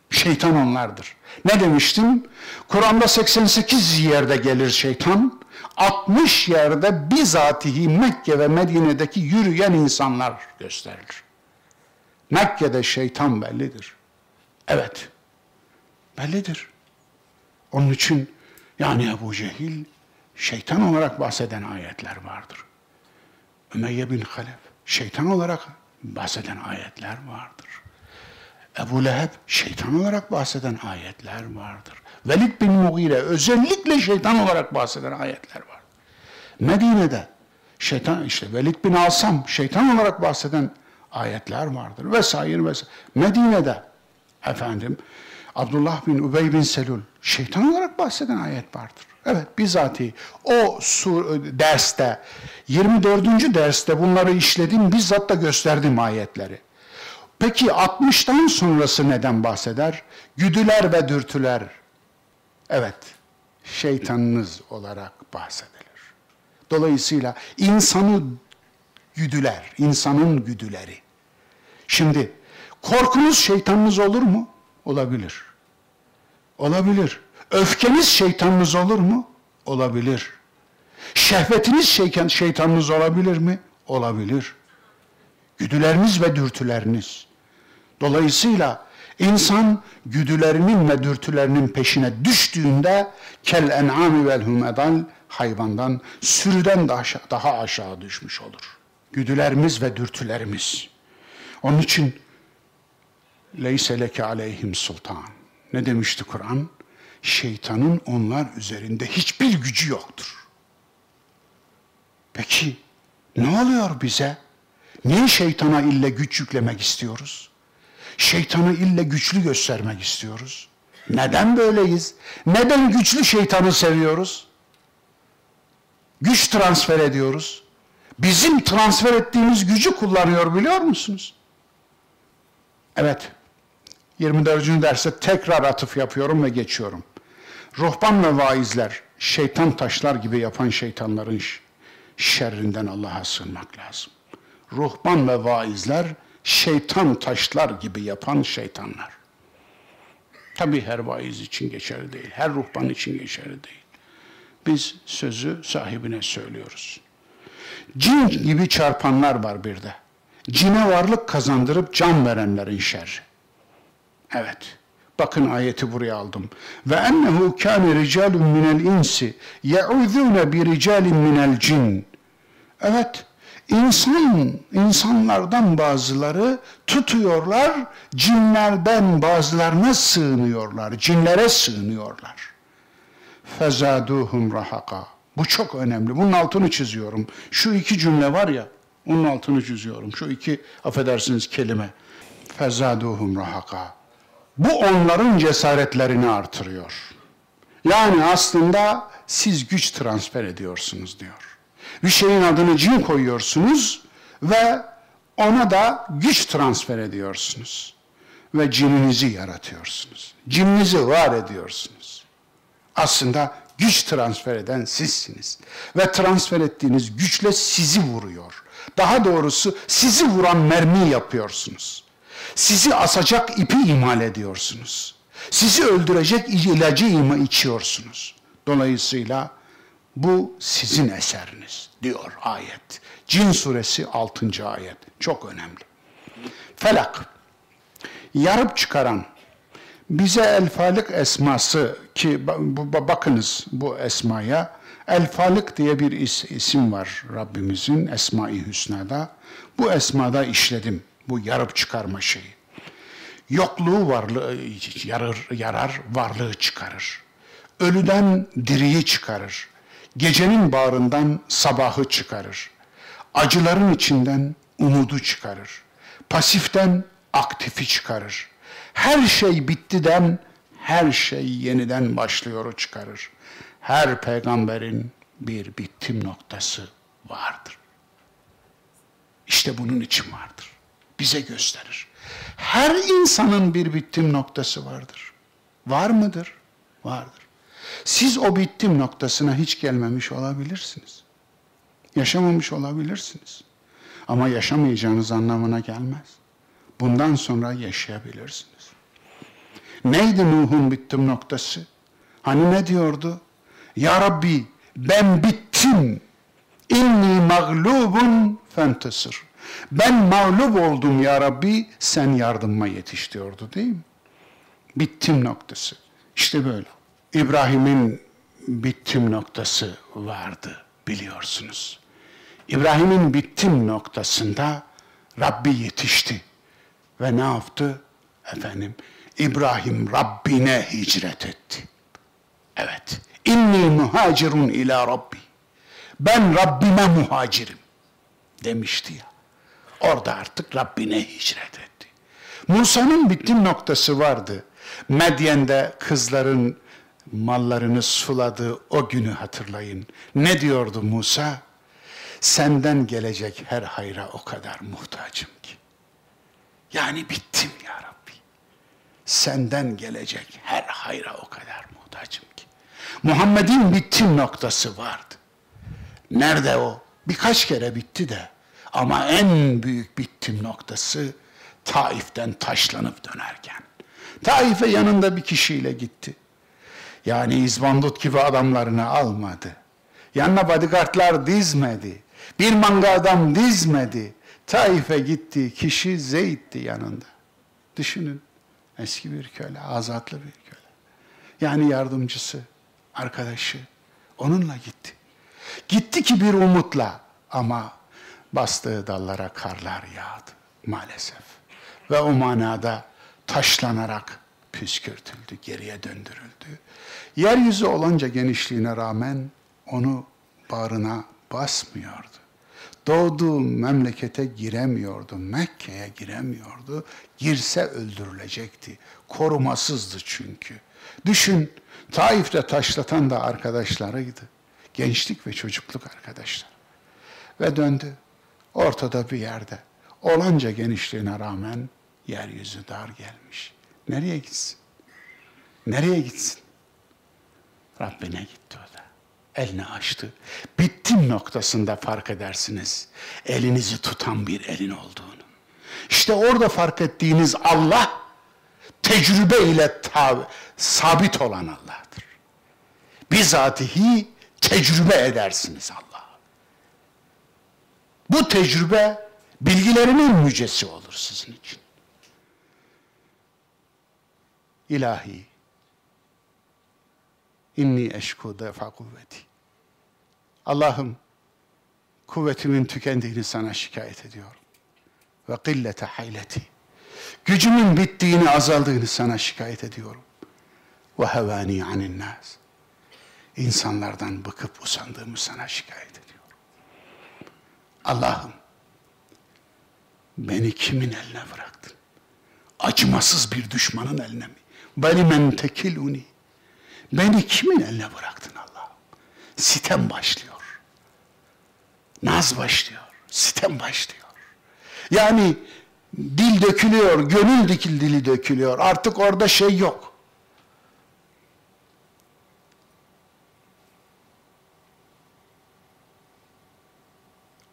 Şeytan onlardır. Ne demiştim? Kur'an'da 88 yerde gelir şeytan. 60 yerde bizatihi Mekke ve Medine'deki yürüyen insanlar gösterilir. Mekke'de şeytan bellidir. Evet, bellidir. Onun için yani Ebu Cehil şeytan olarak bahseden ayetler vardır. Ümeyye bin Halef şeytan olarak bahseden ayetler vardır. Ebu Leheb şeytan olarak bahseden ayetler vardır. Velid bin Mughire özellikle şeytan olarak bahseden ayetler var. Medine'de şeytan işte Velid bin Asam şeytan olarak bahseden ayetler vardır vesaire vesaire. Medine'de efendim Abdullah bin Ubey bin Selul şeytan olarak bahseden ayet vardır. Evet bizatihi o sur, derste 24. derste bunları işledim bizzat da gösterdim ayetleri. Peki 60'tan sonrası neden bahseder? Güdüler ve dürtüler. Evet, şeytanınız olarak bahsedilir. Dolayısıyla insanı güdüler, insanın güdüleri. Şimdi korkunuz şeytanınız olur mu? Olabilir. Olabilir. Öfkeniz şeytanınız olur mu? Olabilir. Şehvetiniz şeytanınız olabilir mi? Olabilir. Güdüleriniz ve dürtüleriniz. Dolayısıyla insan güdülerinin ve dürtülerinin peşine düştüğünde kel en'ami vel humedal hayvandan, sürüden daha aşağı, daha aşağı düşmüş olur. Güdülerimiz ve dürtülerimiz. Onun için leyse leke aleyhim sultan. Ne demişti Kur'an? Şeytanın onlar üzerinde hiçbir gücü yoktur. Peki ne oluyor bize? Niye şeytana ille güç yüklemek istiyoruz? Şeytanı ille güçlü göstermek istiyoruz. Neden böyleyiz? Neden güçlü şeytanı seviyoruz? Güç transfer ediyoruz. Bizim transfer ettiğimiz gücü kullanıyor biliyor musunuz? Evet. 24. derste tekrar atıf yapıyorum ve geçiyorum. Ruhban ve vaizler şeytan taşlar gibi yapan şeytanların şerrinden Allah'a sığınmak lazım. Ruhban ve vaizler şeytan taşlar gibi yapan şeytanlar. Tabi her vaiz için geçerli değil, her ruhban için geçerli değil. Biz sözü sahibine söylüyoruz. Cin gibi çarpanlar var bir de. Cine varlık kazandırıp can verenlerin şerri. Evet. Bakın ayeti buraya aldım. Ve ennehu kâne ricalun minel insi ye'udhûne bi ricalin minel cin. Evet. İnsan, insanlardan bazıları tutuyorlar, cinlerden bazılarına sığınıyorlar, cinlere sığınıyorlar. Fezaduhum rahaka. Bu çok önemli. Bunun altını çiziyorum. Şu iki cümle var ya, onun altını çiziyorum. Şu iki, affedersiniz kelime. Fezaduhum rahaka. Bu onların cesaretlerini artırıyor. Yani aslında siz güç transfer ediyorsunuz diyor. Bir şeyin adını cin koyuyorsunuz ve ona da güç transfer ediyorsunuz. Ve cininizi yaratıyorsunuz. Cininizi var ediyorsunuz. Aslında güç transfer eden sizsiniz. Ve transfer ettiğiniz güçle sizi vuruyor. Daha doğrusu sizi vuran mermi yapıyorsunuz. Sizi asacak ipi imal ediyorsunuz. Sizi öldürecek ilacı içiyorsunuz. Dolayısıyla bu sizin eseriniz diyor ayet. Cin suresi 6. ayet. Çok önemli. Felak. Yarıp çıkaran. Bize El Falik esması ki bakınız bu esmaya. El Falik diye bir isim var Rabbimizin Esma-i Hüsna'da. Bu esmada işledim bu yarıp çıkarma şeyi. Yokluğu varlığı yarar, yarar varlığı çıkarır. Ölüden diriyi çıkarır. Gecenin bağrından sabahı çıkarır. Acıların içinden umudu çıkarır. Pasiften aktifi çıkarır. Her şey bittiden her şey yeniden başlıyor çıkarır. Her peygamberin bir bittim noktası vardır. İşte bunun için vardır. Bize gösterir. Her insanın bir bittim noktası vardır. Var mıdır? Vardır. Siz o bittim noktasına hiç gelmemiş olabilirsiniz. Yaşamamış olabilirsiniz. Ama yaşamayacağınız anlamına gelmez. Bundan sonra yaşayabilirsiniz. Neydi Nuh'un bittim noktası? Hani ne diyordu? Ya Rabbi ben bittim. İnni mağlubun fentasır. Ben mağlup oldum ya Rabbi sen yardımıma yetiş diyordu değil mi? Bittim noktası. İşte böyle. İbrahim'in bittim noktası vardı biliyorsunuz. İbrahim'in bittim noktasında Rabbi yetişti. Ve ne yaptı? Efendim, İbrahim Rabbine hicret etti. Evet. İnni muhacirun ila Rabbi. Ben Rabbime muhacirim demişti ya. Orada artık Rabbine hicret etti. Musa'nın bittim noktası vardı. Medyen'de kızların mallarını suladığı o günü hatırlayın. Ne diyordu Musa? Senden gelecek her hayra o kadar muhtacım ki. Yani bittim ya Rabbi. Senden gelecek her hayra o kadar muhtacım ki. Muhammed'in bittim noktası vardı. Nerede o? Birkaç kere bitti de. Ama en büyük bittim noktası Taif'ten taşlanıp dönerken. Taif'e yanında bir kişiyle gitti. Yani İzbandut gibi adamlarını almadı. Yanına bodyguardlar dizmedi. Bir manga adam dizmedi. Taif'e gittiği kişi Zeyd'di yanında. Düşünün. Eski bir köle, azatlı bir köle. Yani yardımcısı, arkadaşı. Onunla gitti. Gitti ki bir umutla ama bastığı dallara karlar yağdı maalesef. Ve o manada taşlanarak püskürtüldü, geriye döndürüldü. Yeryüzü olunca genişliğine rağmen onu bağrına basmıyordu. Doğduğu memlekete giremiyordu, Mekke'ye giremiyordu. Girse öldürülecekti. Korumasızdı çünkü. Düşün, Taif'te taşlatan da arkadaşlarıydı. Gençlik ve çocukluk arkadaşlar. Ve döndü. Ortada bir yerde. Olanca genişliğine rağmen yeryüzü dar gelmiş. Nereye gitsin? Nereye gitsin? Rabbine gitti o. Elini açtı. Bittim noktasında fark edersiniz. Elinizi tutan bir elin olduğunu. İşte orada fark ettiğiniz Allah tecrübe ile sabit olan Allah'tır. Bizatihi tecrübe edersiniz Allah. Bu tecrübe bilgilerinin mücesi olur sizin için. İlahi, inni eşku defa kuvveti. Allah'ım, kuvvetimin tükendiğini sana şikayet ediyorum. Ve killete hayleti. Gücümün bittiğini, azaldığını sana şikayet ediyorum. Ve hevani anin nas. İnsanlardan bıkıp usandığımı sana şikayet ediyorum. Allah'ım, beni kimin eline bıraktın? Acımasız bir düşmanın eline mi? Beni men tekiluni. Beni kimin eline bıraktın Allah'ım? Sitem başlıyor. Naz başlıyor. Sitem başlıyor. Yani dil dökülüyor, gönül dikil dili dökülüyor. Artık orada şey yok.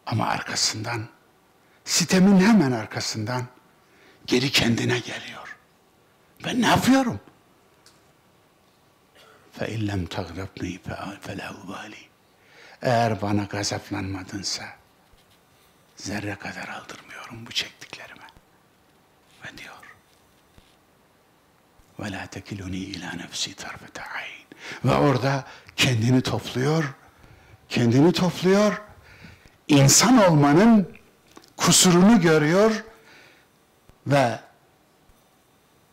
Ama arkasından, sitemin hemen arkasından geri kendine geliyor. Ben ne yapıyorum? فَاِنْ لَمْ تَغْرَبْنِي فَلَا اُبَالِي Eğer bana gazaplanmadınsa zerre kadar aldırmıyorum bu çektiklerime. Ve diyor وَلَا تَكِلُنِي اِلَى نَفْسِي تَرْفَةَ عَيْنٍ Ve orada kendini topluyor, kendini topluyor, insan olmanın kusurunu görüyor ve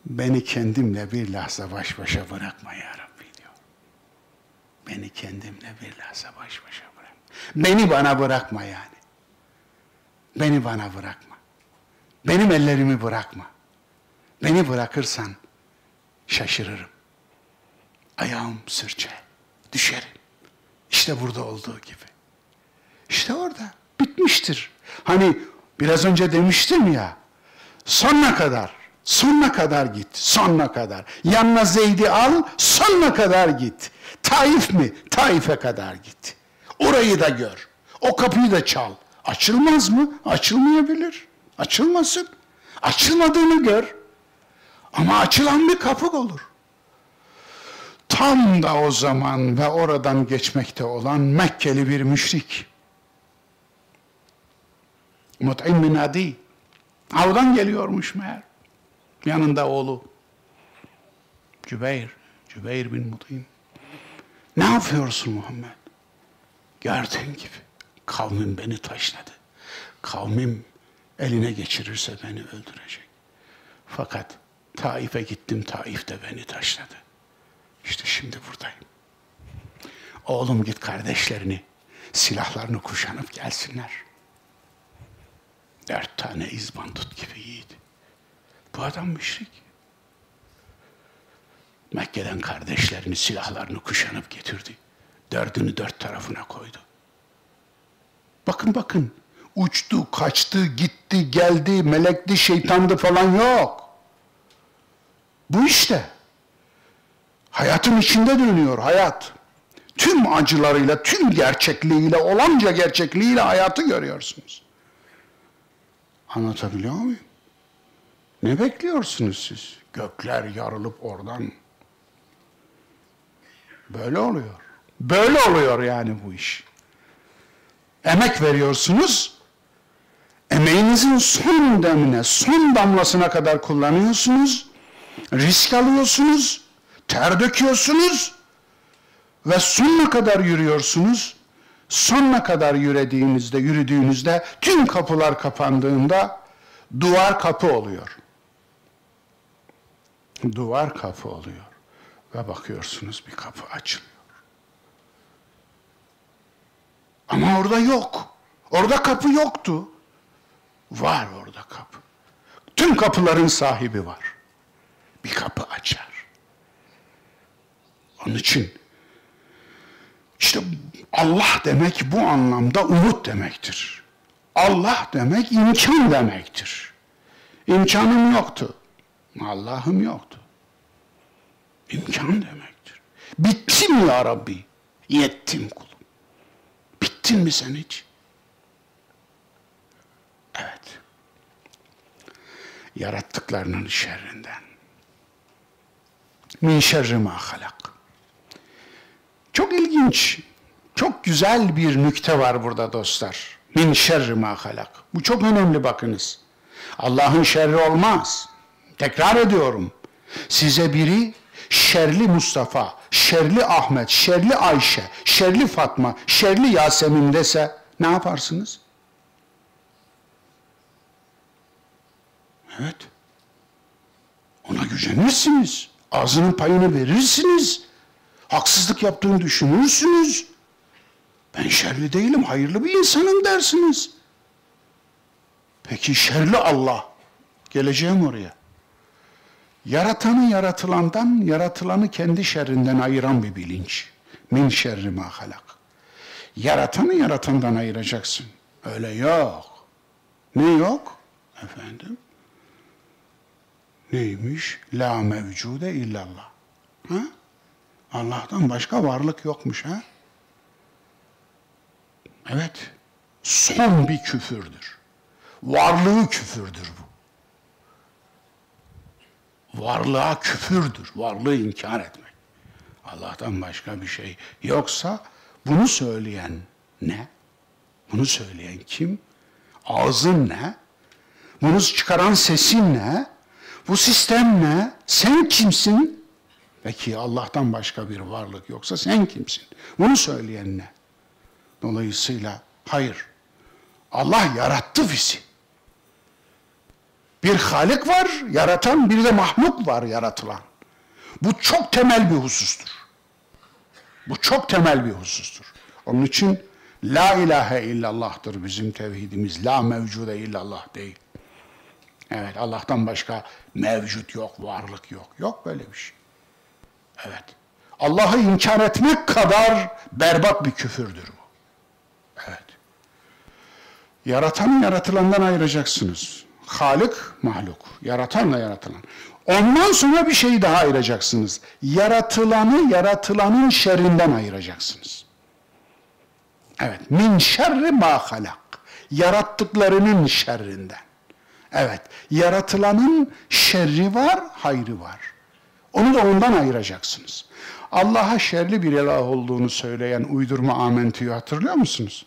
beni kendimle bir lahza baş başa bırakma ya Rabbi diyor. Beni kendimle bir lahza baş başa bırak. Beni bana bırakma yani. Beni bana bırakma. Benim ellerimi bırakma. Beni bırakırsan şaşırırım. Ayağım sırça, düşerim. İşte burada olduğu gibi. İşte orada bitmiştir. Hani biraz önce demiştim ya, sonuna kadar, sonuna kadar git, sonuna kadar. Yanına Zeyd'i al, sonuna kadar git. Taif mi? Taif'e kadar git. Orayı da gör. O kapıyı da çal. Açılmaz mı? Açılmayabilir. Açılmasın. Açılmadığını gör. Ama açılan bir kapı olur. Tam da o zaman ve oradan geçmekte olan Mekkeli bir müşrik. Mut'im bin Adi. Avdan geliyormuş meğer. Yanında oğlu. Cübeyr. Cübeyr bin Mut'im. Ne yapıyorsun Muhammed? Gördüğün gibi kavmim beni taşladı. Kavmim eline geçirirse beni öldürecek. Fakat Taif'e gittim, Taif de beni taşladı. İşte şimdi buradayım. Oğlum git kardeşlerini, silahlarını kuşanıp gelsinler. Dört tane izbandut gibi yiğit. Bu adam müşrik. Mekke'den kardeşlerini, silahlarını kuşanıp getirdi. Dördünü dört tarafına koydu. Bakın bakın, uçtu, kaçtı, gitti, geldi, melekti, şeytandı falan yok. Bu işte. Hayatın içinde dönüyor hayat. Tüm acılarıyla, tüm gerçekliğiyle, olanca gerçekliğiyle hayatı görüyorsunuz. Anlatabiliyor muyum? Ne bekliyorsunuz siz? Gökler yarılıp oradan. Böyle oluyor. Böyle oluyor yani bu iş. Emek veriyorsunuz. Emeğinizin son demine, son damlasına kadar kullanıyorsunuz. Risk alıyorsunuz. Ter döküyorsunuz. Ve sonuna kadar yürüyorsunuz. Sonuna kadar yürüdüğünüzde, yürüdüğünüzde tüm kapılar kapandığında duvar kapı oluyor. Duvar kapı oluyor. Ve bakıyorsunuz bir kapı açılıyor. Ama orada yok. Orada kapı yoktu. Var orada kapı. Tüm kapıların sahibi var. Bir kapı açar. Onun için işte Allah demek bu anlamda umut demektir. Allah demek imkan demektir. İmkanım yoktu. Allah'ım yoktu. İmkan demektir. Bittim ya Rabbi. Yettim kulum. Bittin mi sen hiç? Evet. Yarattıklarının şerrinden. Min şerri ma halak. Çok ilginç, çok güzel bir nükte var burada dostlar. Min şerri ma halak. Bu çok önemli bakınız. Allah'ın şerri olmaz. Tekrar ediyorum. Size biri şerli Mustafa, şerli Ahmet, şerli Ayşe, şerli Fatma, şerli Yasemin dese ne yaparsınız? Evet. Ona gücenirsiniz. Ağzının payını verirsiniz. Haksızlık yaptığını düşünürsünüz. Ben şerli değilim, hayırlı bir insanım dersiniz. Peki şerli Allah. Geleceğim oraya. Yaratanı yaratılandan, yaratılanı kendi şerrinden ayıran bir bilinç. Min şerri ma halak. Yaratanı yaratandan ayıracaksın. Öyle yok. Ne yok? Efendim? Neymiş? La mevcude illallah. Ha? Allah'tan başka varlık yokmuş ha? Evet. Son bir küfürdür. Varlığı küfürdür bu. Varlığa küfürdür. Varlığı inkar etmek. Allah'tan başka bir şey yoksa bunu söyleyen ne? Bunu söyleyen kim? Ağzın ne? Bunu çıkaran sesin ne? Bu sistem ne? Sen kimsin? Peki Allah'tan başka bir varlık yoksa sen kimsin? Bunu söyleyen ne? Dolayısıyla hayır. Allah yarattı bizi. Bir Halik var, yaratan, bir de mahluk var yaratılan. Bu çok temel bir husustur. Bu çok temel bir husustur. Onun için La ilahe illallah'tır bizim tevhidimiz. La mevcude illallah değil. Evet Allah'tan başka mevcut yok, varlık yok. Yok böyle bir şey. Evet. Allah'ı inkar etmek kadar berbat bir küfürdür bu. Evet. Yaratanı yaratılandan ayıracaksınız. Halik, mahluk. Yaratanla yaratılan. Ondan sonra bir şeyi daha ayıracaksınız. Yaratılanı yaratılanın şerrinden ayıracaksınız. Evet. Min şerri ma halak. Yarattıklarının şerrinden. Evet. Yaratılanın şerri var, hayrı var. Onu da ondan ayıracaksınız. Allah'a şerli bir ilah olduğunu söyleyen uydurma amentüyü hatırlıyor musunuz?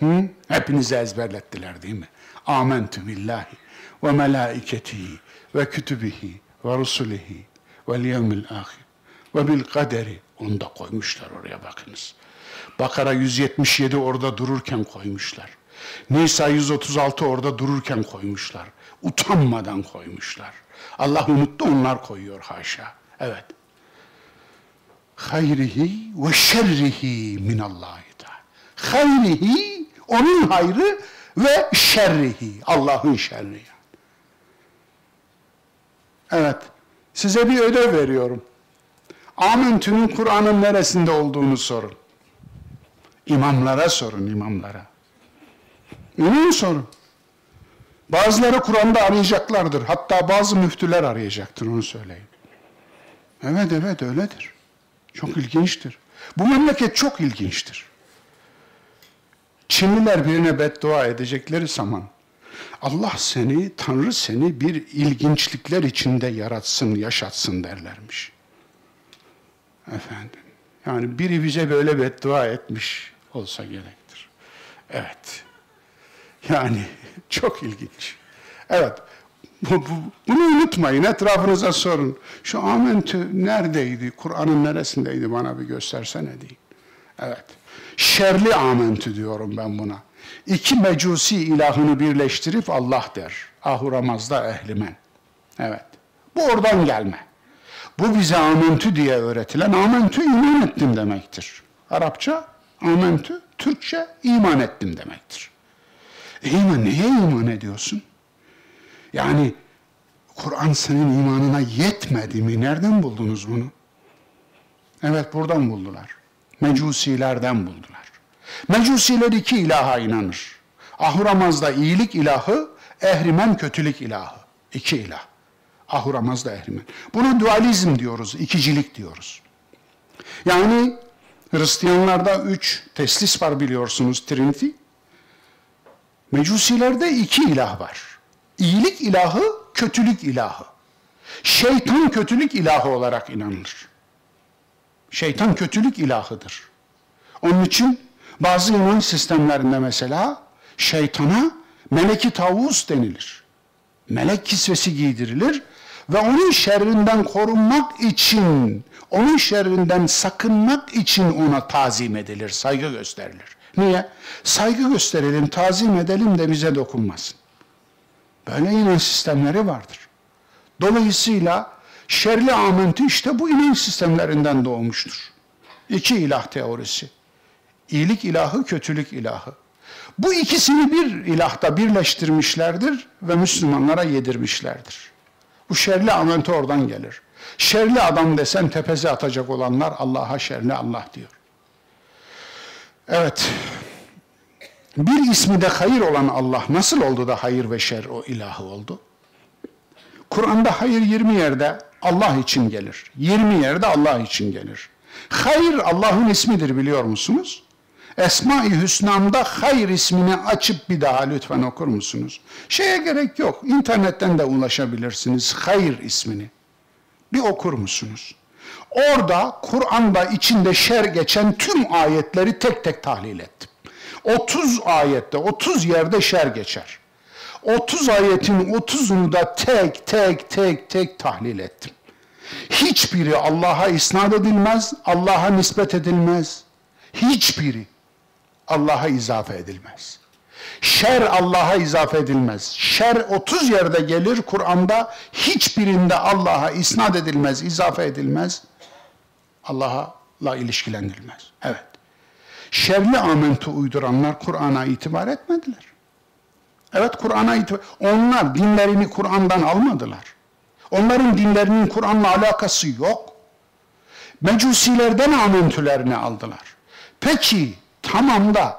Hı? Hepinizi ezberlettiler değil mi? Amentü billahi ve melaiketihi ve kütübihi ve rusulihi ve yevmil ahir ve bil kaderi onu da koymuşlar oraya bakınız. Bakara 177 orada dururken koymuşlar. Nisa 136 orada dururken koymuşlar. Utanmadan koymuşlar. Allah unuttu onlar koyuyor haşa. Evet. Hayrihi ve şerrihi minallahi teala. Hayrihi onun hayrı ve şerrihi Allah'ın şerri. Evet. Size bir ödev veriyorum. Amentü'nün Kur'an'ın neresinde olduğunu sorun. İmamlara sorun, imamlara. Onu sorun. Bazıları Kur'an'da arayacaklardır. Hatta bazı müftüler arayacaktır, onu söyleyeyim. Evet, evet öyledir. Çok ilginçtir. Bu memleket çok ilginçtir. Çinliler birine beddua edecekleri zaman Allah seni, Tanrı seni bir ilginçlikler içinde yaratsın, yaşatsın derlermiş. Efendim. Yani biri bize böyle beddua etmiş olsa gerektir. Evet. Yani <laughs> çok ilginç. Evet. Bu, bu, bunu unutmayın, etrafınıza sorun. Şu amentü neredeydi, Kur'an'ın neresindeydi bana bir göstersene deyin. Evet. Şerli amentü diyorum ben buna. İki mecusi ilahını birleştirip Allah der. Ahuramazda ehlimen. Evet. Bu oradan gelme. Bu bize amentü diye öğretilen amentü iman ettim demektir. Arapça amentü, Türkçe iman ettim demektir. E iman neye iman ediyorsun? Yani Kur'an senin imanına yetmedi mi? Nereden buldunuz bunu? Evet buradan buldular. Mecusilerden buldular. Mecusiler iki ilaha inanır. Ahuramazda iyilik ilahı, ehrimen kötülük ilahı. İki ilah. Ahuramazda ehrimen. Buna dualizm diyoruz, ikicilik diyoruz. Yani Hristiyanlarda üç teslis var biliyorsunuz, Trinity. Mecusilerde iki ilah var. İyilik ilahı, kötülük ilahı. Şeytan kötülük ilahı olarak inanılır. Şeytan kötülük ilahıdır. Onun için Bazı inanç sistemlerinde mesela şeytana meleki tavus denilir. Melek kisvesi giydirilir ve onun şerrinden korunmak için, onun şerrinden sakınmak için ona tazim edilir, saygı gösterilir. Niye? Saygı gösterelim, tazim edelim de bize dokunmasın. Böyle inanç sistemleri vardır. Dolayısıyla şerli amenti işte bu inanç sistemlerinden doğmuştur. İki ilah teorisi. İyilik ilahı, kötülük ilahı. Bu ikisini bir ilahta birleştirmişlerdir ve Müslümanlara yedirmişlerdir. Bu şerli amenti oradan gelir. Şerli adam desen tepesi atacak olanlar Allah'a şerli Allah diyor. Evet. Bir ismi de hayır olan Allah nasıl oldu da hayır ve şer o ilahı oldu? Kur'an'da hayır 20 yerde Allah için gelir. 20 yerde Allah için gelir. Hayır Allah'ın ismidir biliyor musunuz? Esma-i Hüsna'mda hayır ismini açıp bir daha lütfen okur musunuz? Şeye gerek yok. İnternetten de ulaşabilirsiniz hayır ismini. Bir okur musunuz? Orada Kur'an'da içinde şer geçen tüm ayetleri tek tek tahlil ettim. 30 ayette, 30 yerde şer geçer. 30 ayetin 30'unu da tek tek tek tek tahlil ettim. Hiçbiri Allah'a isnat edilmez, Allah'a nispet edilmez. Hiçbiri Allah'a izafe edilmez. Şer Allah'a izafe edilmez. Şer 30 yerde gelir Kur'an'da hiçbirinde Allah'a isnat edilmez, izafe edilmez. Allah'la ilişkilendirilmez. Evet. Şerli amenti uyduranlar Kur'an'a itibar etmediler. Evet Kur'an'a itibar. Onlar dinlerini Kur'an'dan almadılar. Onların dinlerinin Kur'an'la alakası yok. Mecusilerden amentülerini aldılar. Peki tamam da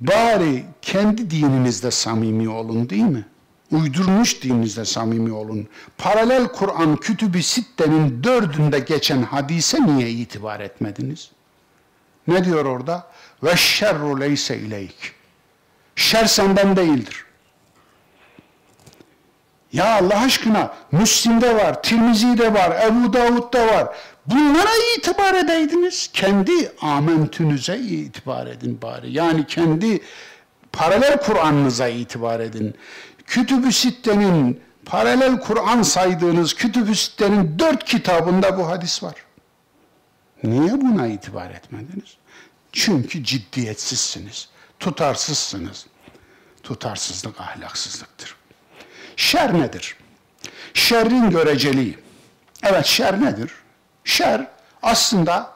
bari kendi dininizde samimi olun değil mi? Uydurmuş dininizde samimi olun. Paralel Kur'an kütübü sittenin dördünde geçen hadise niye itibar etmediniz? Ne diyor orada? Ve şerru leyse ileyk. Şer senden değildir. Ya Allah aşkına Müslim'de var, Tirmizi'de var, Ebu Davud'da var. Bunlara itibar edeydiniz. Kendi amentünüze itibar edin bari. Yani kendi paralel Kur'an'ınıza itibar edin. Kütüb-ü Sitte'nin paralel Kur'an saydığınız Kütüb-ü Sitte'nin dört kitabında bu hadis var. Niye buna itibar etmediniz? Çünkü ciddiyetsizsiniz, tutarsızsınız. Tutarsızlık ahlaksızlıktır. Şer nedir? Şerrin göreceliği. Evet şer nedir? Şer aslında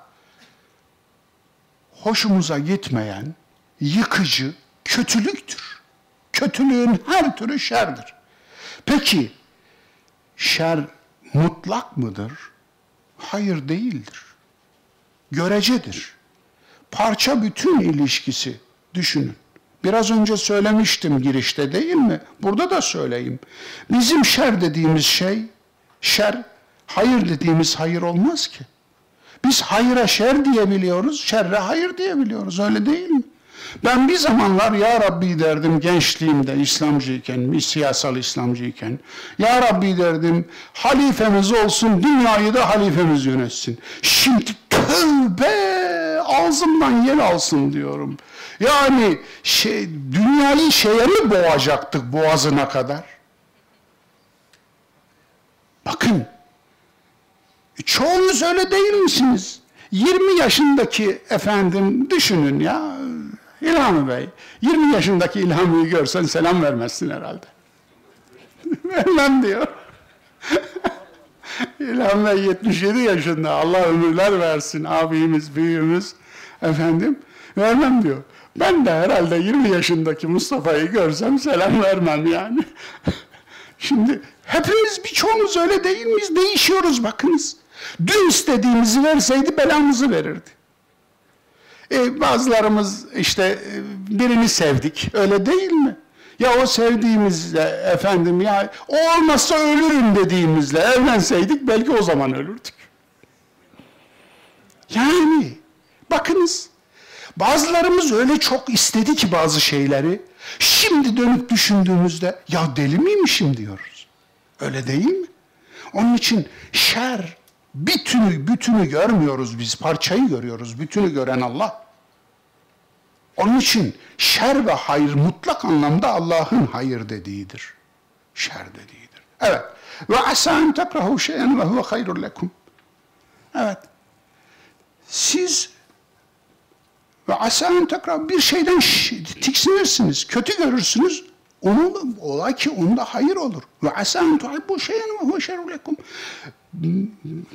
hoşumuza gitmeyen, yıkıcı, kötülüktür. Kötülüğün her türü şerdir. Peki şer mutlak mıdır? Hayır değildir. Görecedir. Parça bütün ilişkisi düşünün. Biraz önce söylemiştim girişte değil mi? Burada da söyleyeyim. Bizim şer dediğimiz şey, şer, hayır dediğimiz hayır olmaz ki. Biz hayıra şer diyebiliyoruz, şerre hayır diyebiliyoruz. Öyle değil mi? Ben bir zamanlar ya Rabbi derdim gençliğimde İslamcıyken, siyasal İslamcıyken. Ya Rabbi derdim halifemiz olsun, dünyayı da halifemiz yönetsin. Şimdi tövbe ağzımdan yer alsın diyorum. Yani şey, dünyayı şeye mi boğacaktık boğazına kadar? Bakın, çoğunuz öyle değil misiniz? 20 yaşındaki efendim düşünün ya, İlhami Bey, 20 yaşındaki İlhami'yi görsen selam vermezsin herhalde. <laughs> Vermem diyor. <laughs> İlham Bey 77 yaşında, Allah ömürler versin, abimiz, büyüğümüz, efendim, vermem diyor. Ben de herhalde 20 yaşındaki Mustafa'yı görsem selam vermem yani. <laughs> Şimdi hepimiz birçoğumuz öyle değil miyiz? Değişiyoruz bakınız. Dün istediğimizi verseydi belamızı verirdi. E, bazılarımız işte e, birini sevdik. Öyle değil mi? Ya o sevdiğimizle efendim ya o olmazsa ölürüm dediğimizle evlenseydik belki o zaman ölürdük. Yani bakınız bazılarımız öyle çok istedi ki bazı şeyleri şimdi dönüp düşündüğümüzde ya deli miymişim diyoruz. Öyle değil mi? Onun için şer bütünü bütünü görmüyoruz biz parçayı görüyoruz bütünü gören Allah. Onun için şer ve hayır mutlak anlamda Allah'ın hayır dediğidir. Şer dediğidir. Evet. Ve asa en tekrahu şeyen ve huve hayrun lekum. Evet. Siz ve asa en tekrahu bir şeyden tiksinirsiniz, kötü görürsünüz. Onun, ola ki onda hayır olur. Ve asa en tuhibbu şeyen ve huve lekum.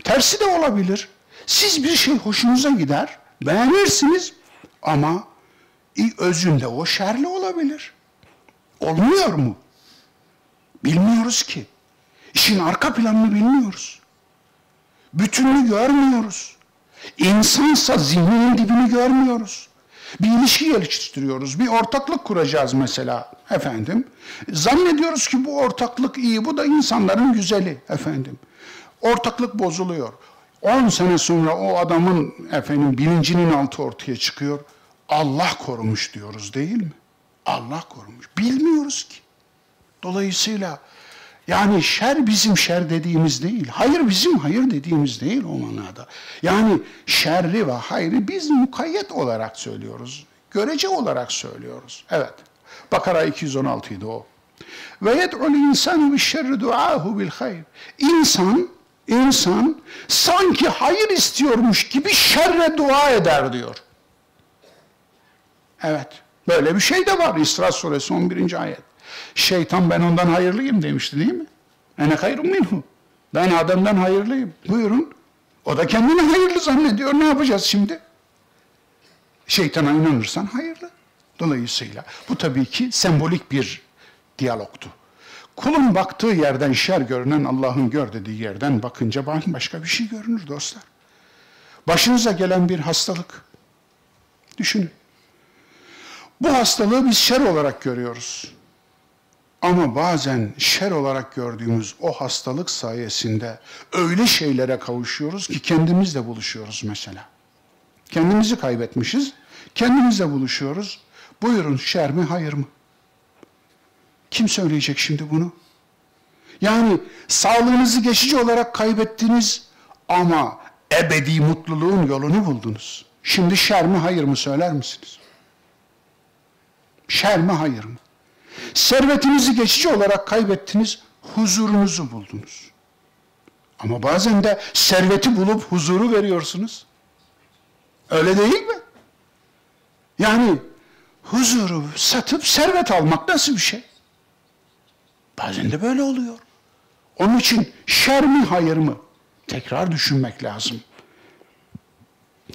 Tersi de olabilir. Siz bir şey hoşunuza gider, beğenirsiniz ama özünde o şerli olabilir. Olmuyor mu? Bilmiyoruz ki. İşin arka planını bilmiyoruz. Bütününü görmüyoruz. İnsansa zihninin dibini görmüyoruz. Bir ilişki geliştiriyoruz. Bir ortaklık kuracağız mesela efendim. Zannediyoruz ki bu ortaklık iyi. Bu da insanların güzeli efendim. Ortaklık bozuluyor. 10 sene sonra o adamın efendim bilincinin altı ortaya çıkıyor. Allah korumuş diyoruz değil mi? Allah korumuş. Bilmiyoruz ki. Dolayısıyla yani şer bizim şer dediğimiz değil. Hayır bizim hayır dediğimiz değil o manada. Yani şerri ve hayrı biz mukayyet olarak söylüyoruz. Görece olarak söylüyoruz. Evet. Bakara 216 idi o. Ve yed'ul insanu bi şerri duahu bil hayr. İnsan insan sanki hayır istiyormuş gibi şerre dua eder diyor. Evet. Böyle bir şey de var İsra suresi 11. ayet. Şeytan ben ondan hayırlıyım demişti değil mi? Ene hayrun minhu. Ben Adem'den hayırlıyım. Buyurun. O da kendini hayırlı zannediyor. Ne yapacağız şimdi? Şeytana inanırsan hayırlı. Dolayısıyla bu tabii ki sembolik bir diyalogtu. Kulun baktığı yerden şer görünen Allah'ın gör dediği yerden bakınca başka bir şey görünür dostlar. Başınıza gelen bir hastalık. Düşünün. Bu hastalığı biz şer olarak görüyoruz. Ama bazen şer olarak gördüğümüz o hastalık sayesinde öyle şeylere kavuşuyoruz ki kendimizle buluşuyoruz mesela. Kendimizi kaybetmişiz, kendimizle buluşuyoruz. Buyurun şer mi hayır mı? Kim söyleyecek şimdi bunu? Yani sağlığınızı geçici olarak kaybettiniz ama ebedi mutluluğun yolunu buldunuz. Şimdi şer mi hayır mı söyler misiniz? Şer mi hayır mı? Servetinizi geçici olarak kaybettiniz, huzurunuzu buldunuz. Ama bazen de serveti bulup huzuru veriyorsunuz. Öyle değil mi? Yani huzuru satıp servet almak nasıl bir şey? Bazen de böyle oluyor. Onun için şer mi hayır mı? Tekrar düşünmek lazım.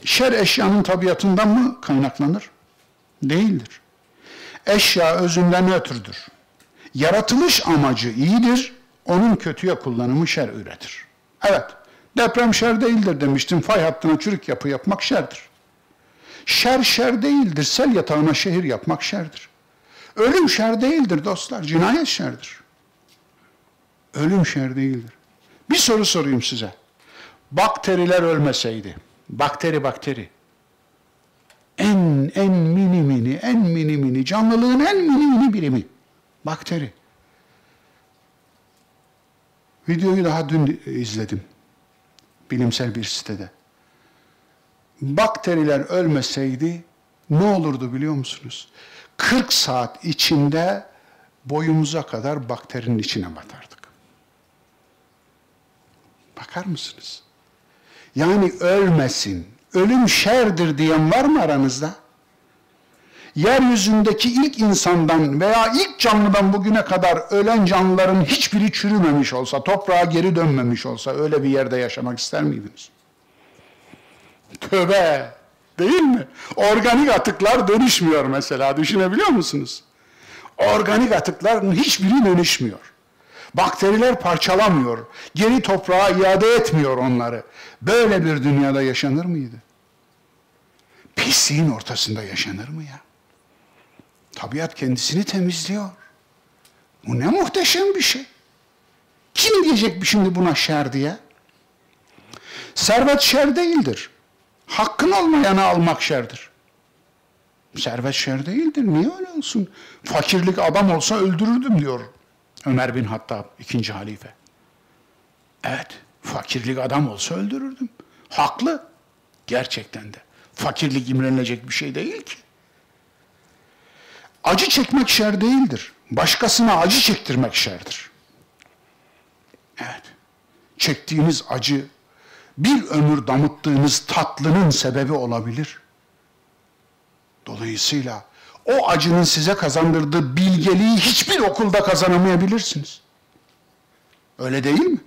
Şer eşyanın tabiatından mı kaynaklanır? Değildir. Eşya özünden ötürdür. Yaratılış amacı iyidir, onun kötüye kullanımı şer üretir. Evet, deprem şer değildir demiştim. Fay hattına çürük yapı yapmak şerdir. Şer şer değildir. Sel yatağına şehir yapmak şerdir. Ölüm şer değildir dostlar. Cinayet şerdir. Ölüm şer değildir. Bir soru sorayım size. Bakteriler ölmeseydi, bakteri bakteri, en en mini mini, en mini mini, canlılığın en mini mini birimi, bakteri. Videoyu daha dün izledim. Bilimsel bir sitede. Bakteriler ölmeseydi ne olurdu biliyor musunuz? 40 saat içinde boyumuza kadar bakterinin içine batardık. Bakar mısınız? Yani ölmesin, ölüm şerdir diyen var mı aranızda? Yeryüzündeki ilk insandan veya ilk canlıdan bugüne kadar ölen canlıların hiçbiri çürümemiş olsa, toprağa geri dönmemiş olsa öyle bir yerde yaşamak ister miydiniz? Tövbe! Değil mi? Organik atıklar dönüşmüyor mesela. Düşünebiliyor musunuz? Organik atıkların hiçbiri dönüşmüyor. Bakteriler parçalamıyor. Geri toprağa iade etmiyor onları. Böyle bir dünyada yaşanır mıydı? Pisliğin ortasında yaşanır mı ya? Tabiat kendisini temizliyor. Bu ne muhteşem bir şey. Kim diyecek şimdi buna şer diye? Servet şer değildir. Hakkın olmayanı almak şerdir. Servet şer değildir. Niye öyle olsun? Fakirlik adam olsa öldürürdüm diyor Ömer bin Hattab ikinci halife. Evet, fakirlik adam olsa öldürürdüm. Haklı. Gerçekten de. Fakirlik imrenilecek bir şey değil ki. Acı çekmek şer değildir. Başkasına acı çektirmek şerdir. Evet. Çektiğiniz acı bir ömür damıttığınız tatlının sebebi olabilir. Dolayısıyla o acının size kazandırdığı bilgeliği hiçbir okulda kazanamayabilirsiniz. Öyle değil mi?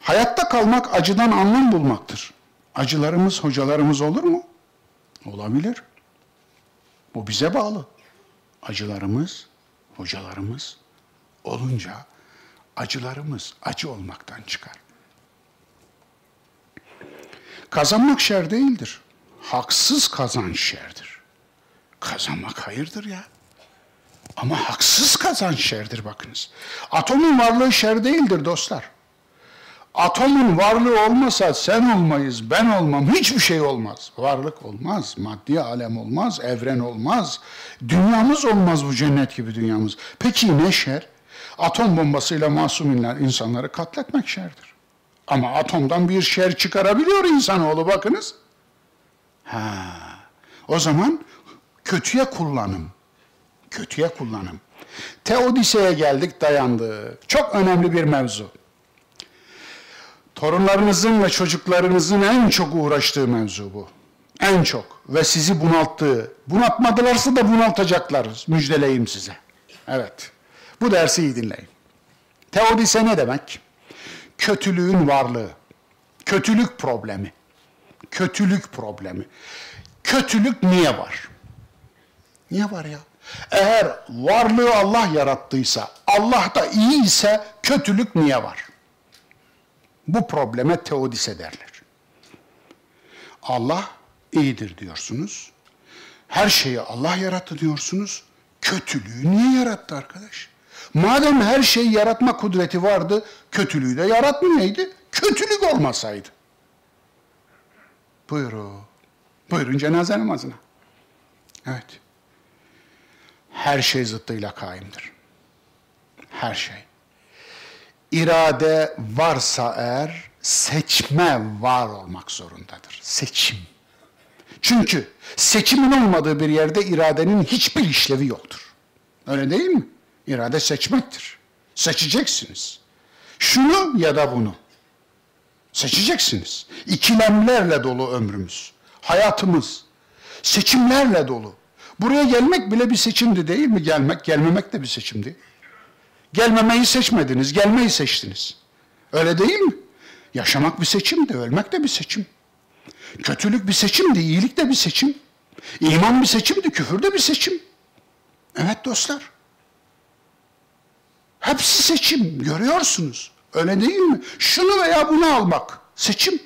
Hayatta kalmak acıdan anlam bulmaktır. Acılarımız hocalarımız olur mu? Olabilir. Bu bize bağlı. Acılarımız, hocalarımız olunca acılarımız acı olmaktan çıkar. Kazanmak şer değildir. Haksız kazanç şerdir. Kazanmak hayırdır ya. Ama haksız kazanç şerdir bakınız. Atomun varlığı şer değildir dostlar. Atomun varlığı olmasa sen olmayız, ben olmam, hiçbir şey olmaz. Varlık olmaz, maddi alem olmaz, evren olmaz. Dünyamız olmaz bu cennet gibi dünyamız. Peki ne şer? Atom bombasıyla masuminler insanları katletmek şerdir. Ama atomdan bir şer çıkarabiliyor insanoğlu bakınız. Ha. O zaman kötüye kullanım. Kötüye kullanım. Teodise'ye geldik dayandık. Çok önemli bir mevzu. Torunlarınızın ve çocuklarınızın en çok uğraştığı mevzu bu. En çok. Ve sizi bunalttığı. Bunaltmadılarsa da bunaltacaklar. Müjdeleyim size. Evet. Bu dersi iyi dinleyin. Teodise ne demek? Kötülüğün varlığı. Kötülük problemi. Kötülük problemi. Kötülük niye var? Niye var ya? Eğer varlığı Allah yarattıysa, Allah da iyi ise kötülük niye var? Bu probleme teodise derler. Allah iyidir diyorsunuz. Her şeyi Allah yarattı diyorsunuz. Kötülüğü niye yarattı arkadaş? Madem her şeyi yaratma kudreti vardı, kötülüğü de yaratmayaydı. Kötülük olmasaydı. Buyurun. Buyurun cenaze namazına. Evet. Her şey zıttıyla kaimdir. Her şey. İrade varsa eğer seçme var olmak zorundadır. Seçim. Çünkü seçimin olmadığı bir yerde iradenin hiçbir işlevi yoktur. Öyle değil mi? İrade seçmektir. Seçeceksiniz. Şunu ya da bunu. Seçeceksiniz. İkilemlerle dolu ömrümüz. Hayatımız. Seçimlerle dolu. Buraya gelmek bile bir seçimdi değil mi? Gelmek, gelmemek de bir seçimdi. Gelmemeyi seçmediniz, gelmeyi seçtiniz. Öyle değil mi? Yaşamak bir seçimdi, ölmek de bir seçim. Kötülük bir seçimdi, iyilik de bir seçim. İman bir seçimdi, küfür de bir seçim. Evet dostlar. Hepsi seçim, görüyorsunuz. Öyle değil mi? Şunu veya bunu almak, seçim.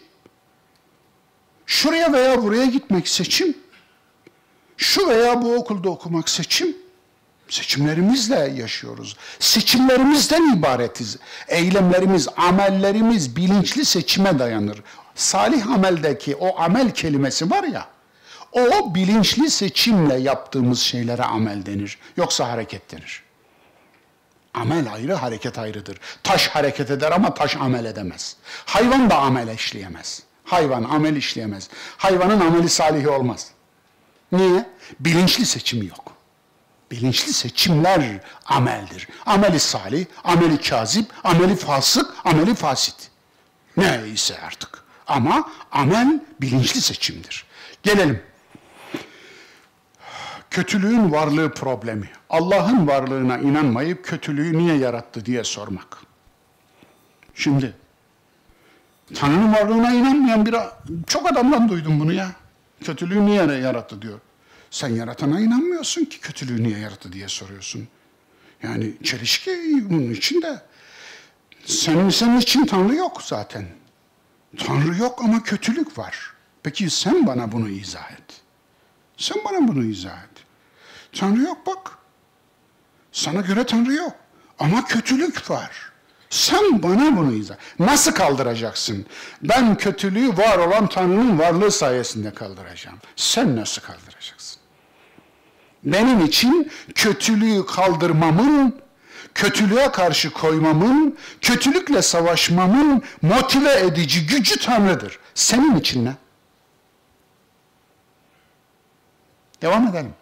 Şuraya veya buraya gitmek seçim. Şu veya bu okulda okumak seçim. Seçimlerimizle yaşıyoruz. Seçimlerimizden ibaretiz. Eylemlerimiz, amellerimiz bilinçli seçime dayanır. Salih ameldeki o amel kelimesi var ya, o bilinçli seçimle yaptığımız şeylere amel denir. Yoksa hareket denir. Amel ayrı, hareket ayrıdır. Taş hareket eder ama taş amel edemez. Hayvan da amel işleyemez. Hayvan amel işleyemez. Hayvanın ameli salihi olmaz. Niye? Bilinçli seçimi yok. Bilinçli seçimler ameldir. Ameli salih, ameli kazip, ameli fasık, ameli fasit. Neyse artık. Ama amel bilinçli seçimdir. Gelelim. Kötülüğün varlığı problemi. Allah'ın varlığına inanmayıp kötülüğü niye yarattı diye sormak. Şimdi Tanrı'nın varlığına inanmayan bir çok adamdan duydum bunu ya. Kötülüğü niye yarattı diyor. Sen yaratana inanmıyorsun ki kötülüğü niye yarattı diye soruyorsun. Yani çelişki bunun içinde. Senin, senin için Tanrı yok zaten. Tanrı yok ama kötülük var. Peki sen bana bunu izah et. Sen bana bunu izah et. Tanrı yok bak. Sana göre Tanrı yok. Ama kötülük var. Sen bana bunu izah. Nasıl kaldıracaksın? Ben kötülüğü var olan Tanrı'nın varlığı sayesinde kaldıracağım. Sen nasıl kaldıracaksın? Benim için kötülüğü kaldırmamın, kötülüğe karşı koymamın, kötülükle savaşmamın motive edici gücü Tanrı'dır. Senin için ne? Devam edelim.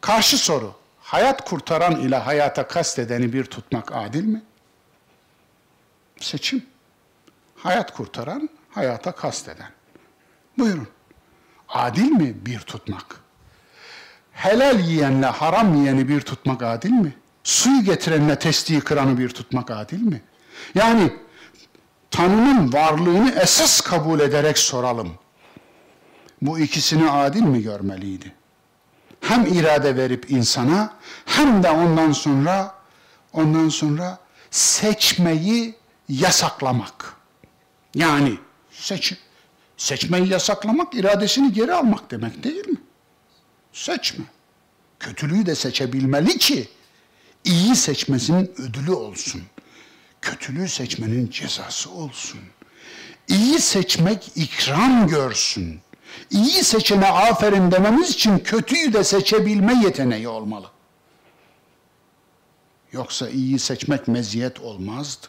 Karşı soru. Hayat kurtaran ile hayata kastedeni bir tutmak adil mi? Seçim. Hayat kurtaran, hayata kasteden. Buyurun. Adil mi bir tutmak? Helal yiyenle haram yiyeni bir tutmak adil mi? Suyu getirenle testiyi kıranı bir tutmak adil mi? Yani Tanrı'nın varlığını esas kabul ederek soralım. Bu ikisini adil mi görmeliydi? Hem irade verip insana hem de ondan sonra ondan sonra seçmeyi yasaklamak. Yani seç, seçmeyi yasaklamak iradesini geri almak demek değil mi? Seçme. Kötülüğü de seçebilmeli ki iyi seçmesinin ödülü olsun. Kötülüğü seçmenin cezası olsun. İyi seçmek ikram görsün. İyi seçene aferin dememiz için kötüyü de seçebilme yeteneği olmalı. Yoksa iyi seçmek meziyet olmazdı.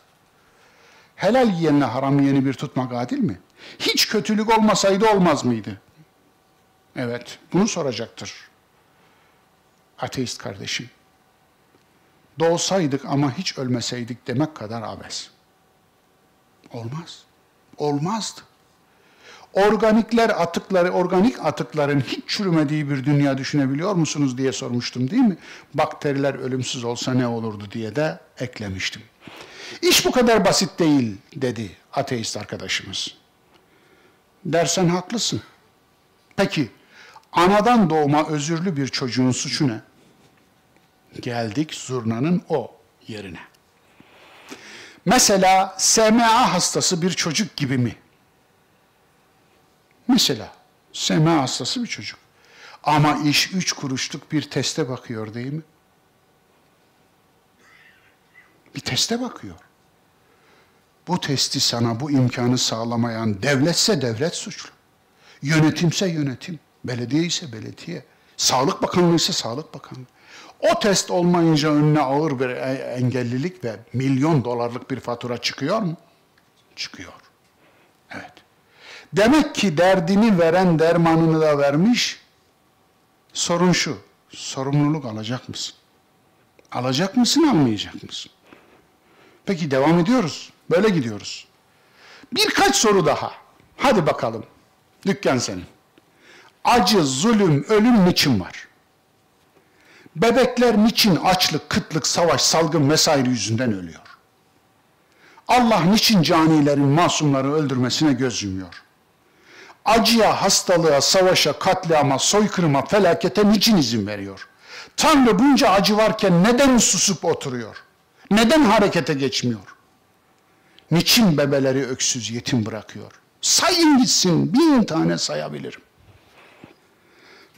Helal yiyenle haram yiyeni bir tutmak adil mi? Hiç kötülük olmasaydı olmaz mıydı? Evet, bunu soracaktır. Ateist kardeşim. Doğsaydık ama hiç ölmeseydik demek kadar abes. Olmaz. Olmazdı. Organikler atıkları, organik atıkların hiç çürümediği bir dünya düşünebiliyor musunuz diye sormuştum değil mi? Bakteriler ölümsüz olsa ne olurdu diye de eklemiştim. İş bu kadar basit değil dedi ateist arkadaşımız. Dersen haklısın. Peki anadan doğma özürlü bir çocuğun suçu ne? Geldik zurnanın o yerine. Mesela SMA hastası bir çocuk gibi mi? Mesela SMA hastası bir çocuk. Ama iş üç kuruşluk bir teste bakıyor değil mi? Bir teste bakıyor. Bu testi sana bu imkanı sağlamayan devletse devlet suçlu. Yönetimse yönetim, belediye ise belediye, Sağlık Bakanlığı ise Sağlık Bakanlığı. O test olmayınca önüne ağır bir e, engellilik ve milyon dolarlık bir fatura çıkıyor mu? Çıkıyor. Evet. Demek ki derdini veren dermanını da vermiş. Sorun şu, sorumluluk alacak mısın? Alacak mısın, almayacak mısın? Peki devam ediyoruz. Böyle gidiyoruz. Birkaç soru daha. Hadi bakalım. Dükkan senin. Acı, zulüm, ölüm niçin var? Bebekler niçin açlık, kıtlık, savaş, salgın vesaire yüzünden ölüyor? Allah niçin canilerin, masumları öldürmesine göz yumuyor? Acıya, hastalığa, savaşa, katliama, soykırıma, felakete niçin izin veriyor? Tanrı bunca acı varken neden susup oturuyor? Neden harekete geçmiyor? Niçin bebeleri öksüz yetim bırakıyor? Sayın gitsin, bin tane sayabilirim.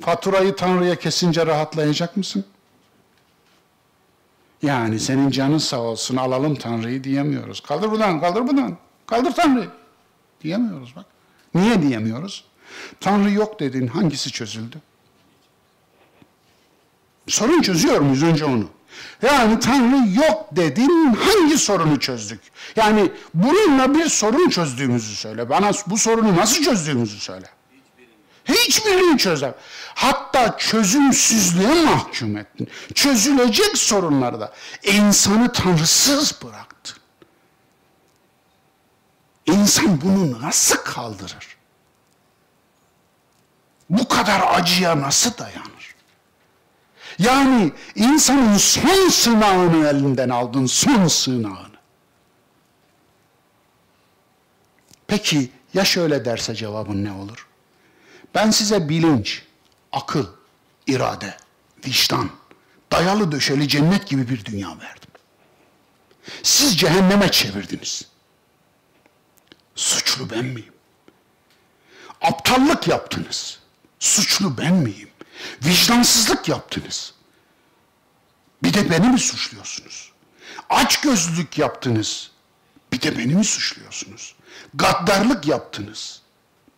Faturayı Tanrı'ya kesince rahatlayacak mısın? Yani senin canın sağ olsun alalım Tanrı'yı diyemiyoruz. Kaldır buradan, kaldır buradan, kaldır Tanrı'yı. Diyemiyoruz bak. Niye diyemiyoruz? Tanrı yok dedin hangisi çözüldü? Sorun çözüyor muyuz önce onu? Yani Tanrı yok dedin hangi sorunu çözdük? Yani bununla bir sorun çözdüğümüzü söyle. Bana bu sorunu nasıl çözdüğümüzü söyle. Hiçbirini çözem. Hatta çözümsüzlüğe mahkum ettin. Çözülecek sorunları da insanı tanrısız bıraktın. İnsan bunu nasıl kaldırır? Bu kadar acıya nasıl dayanır? Yani insanın son sınavını elinden aldın, son sınavını. Peki ya şöyle derse cevabın ne olur? Ben size bilinç, akıl, irade, vicdan, dayalı döşeli cennet gibi bir dünya verdim. Siz cehenneme çevirdiniz. Suçlu ben miyim? Aptallık yaptınız. Suçlu ben miyim? Vicdansızlık yaptınız. Bir de beni mi suçluyorsunuz? Aç gözlülük yaptınız. Bir de beni mi suçluyorsunuz? Gaddarlık yaptınız.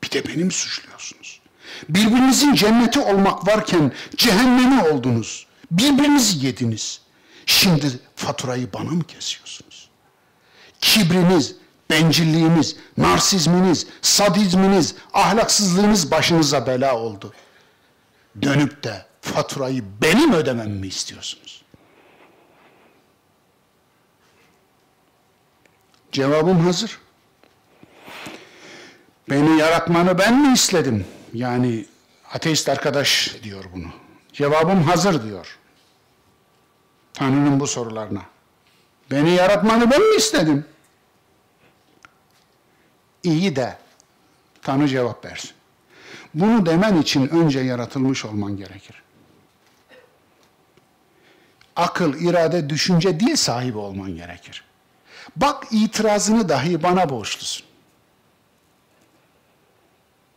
Bir de beni mi suçluyorsunuz? Birbirinizin cenneti olmak varken cehennemi oldunuz. Birbirinizi yediniz. Şimdi faturayı bana mı kesiyorsunuz? Kibriniz, bencilliğiniz, narsizminiz, sadizminiz, ahlaksızlığınız başınıza bela oldu. Dönüp de faturayı benim ödememi mi istiyorsunuz? Cevabım hazır. Beni yaratmanı ben mi istedim? Yani ateist arkadaş diyor bunu. Cevabım hazır diyor. Tanrı'nın bu sorularına. Beni yaratmanı ben mi istedim? İyi de Tanrı cevap versin. Bunu demen için önce yaratılmış olman gerekir. Akıl, irade, düşünce, dil sahibi olman gerekir. Bak itirazını dahi bana borçlusun.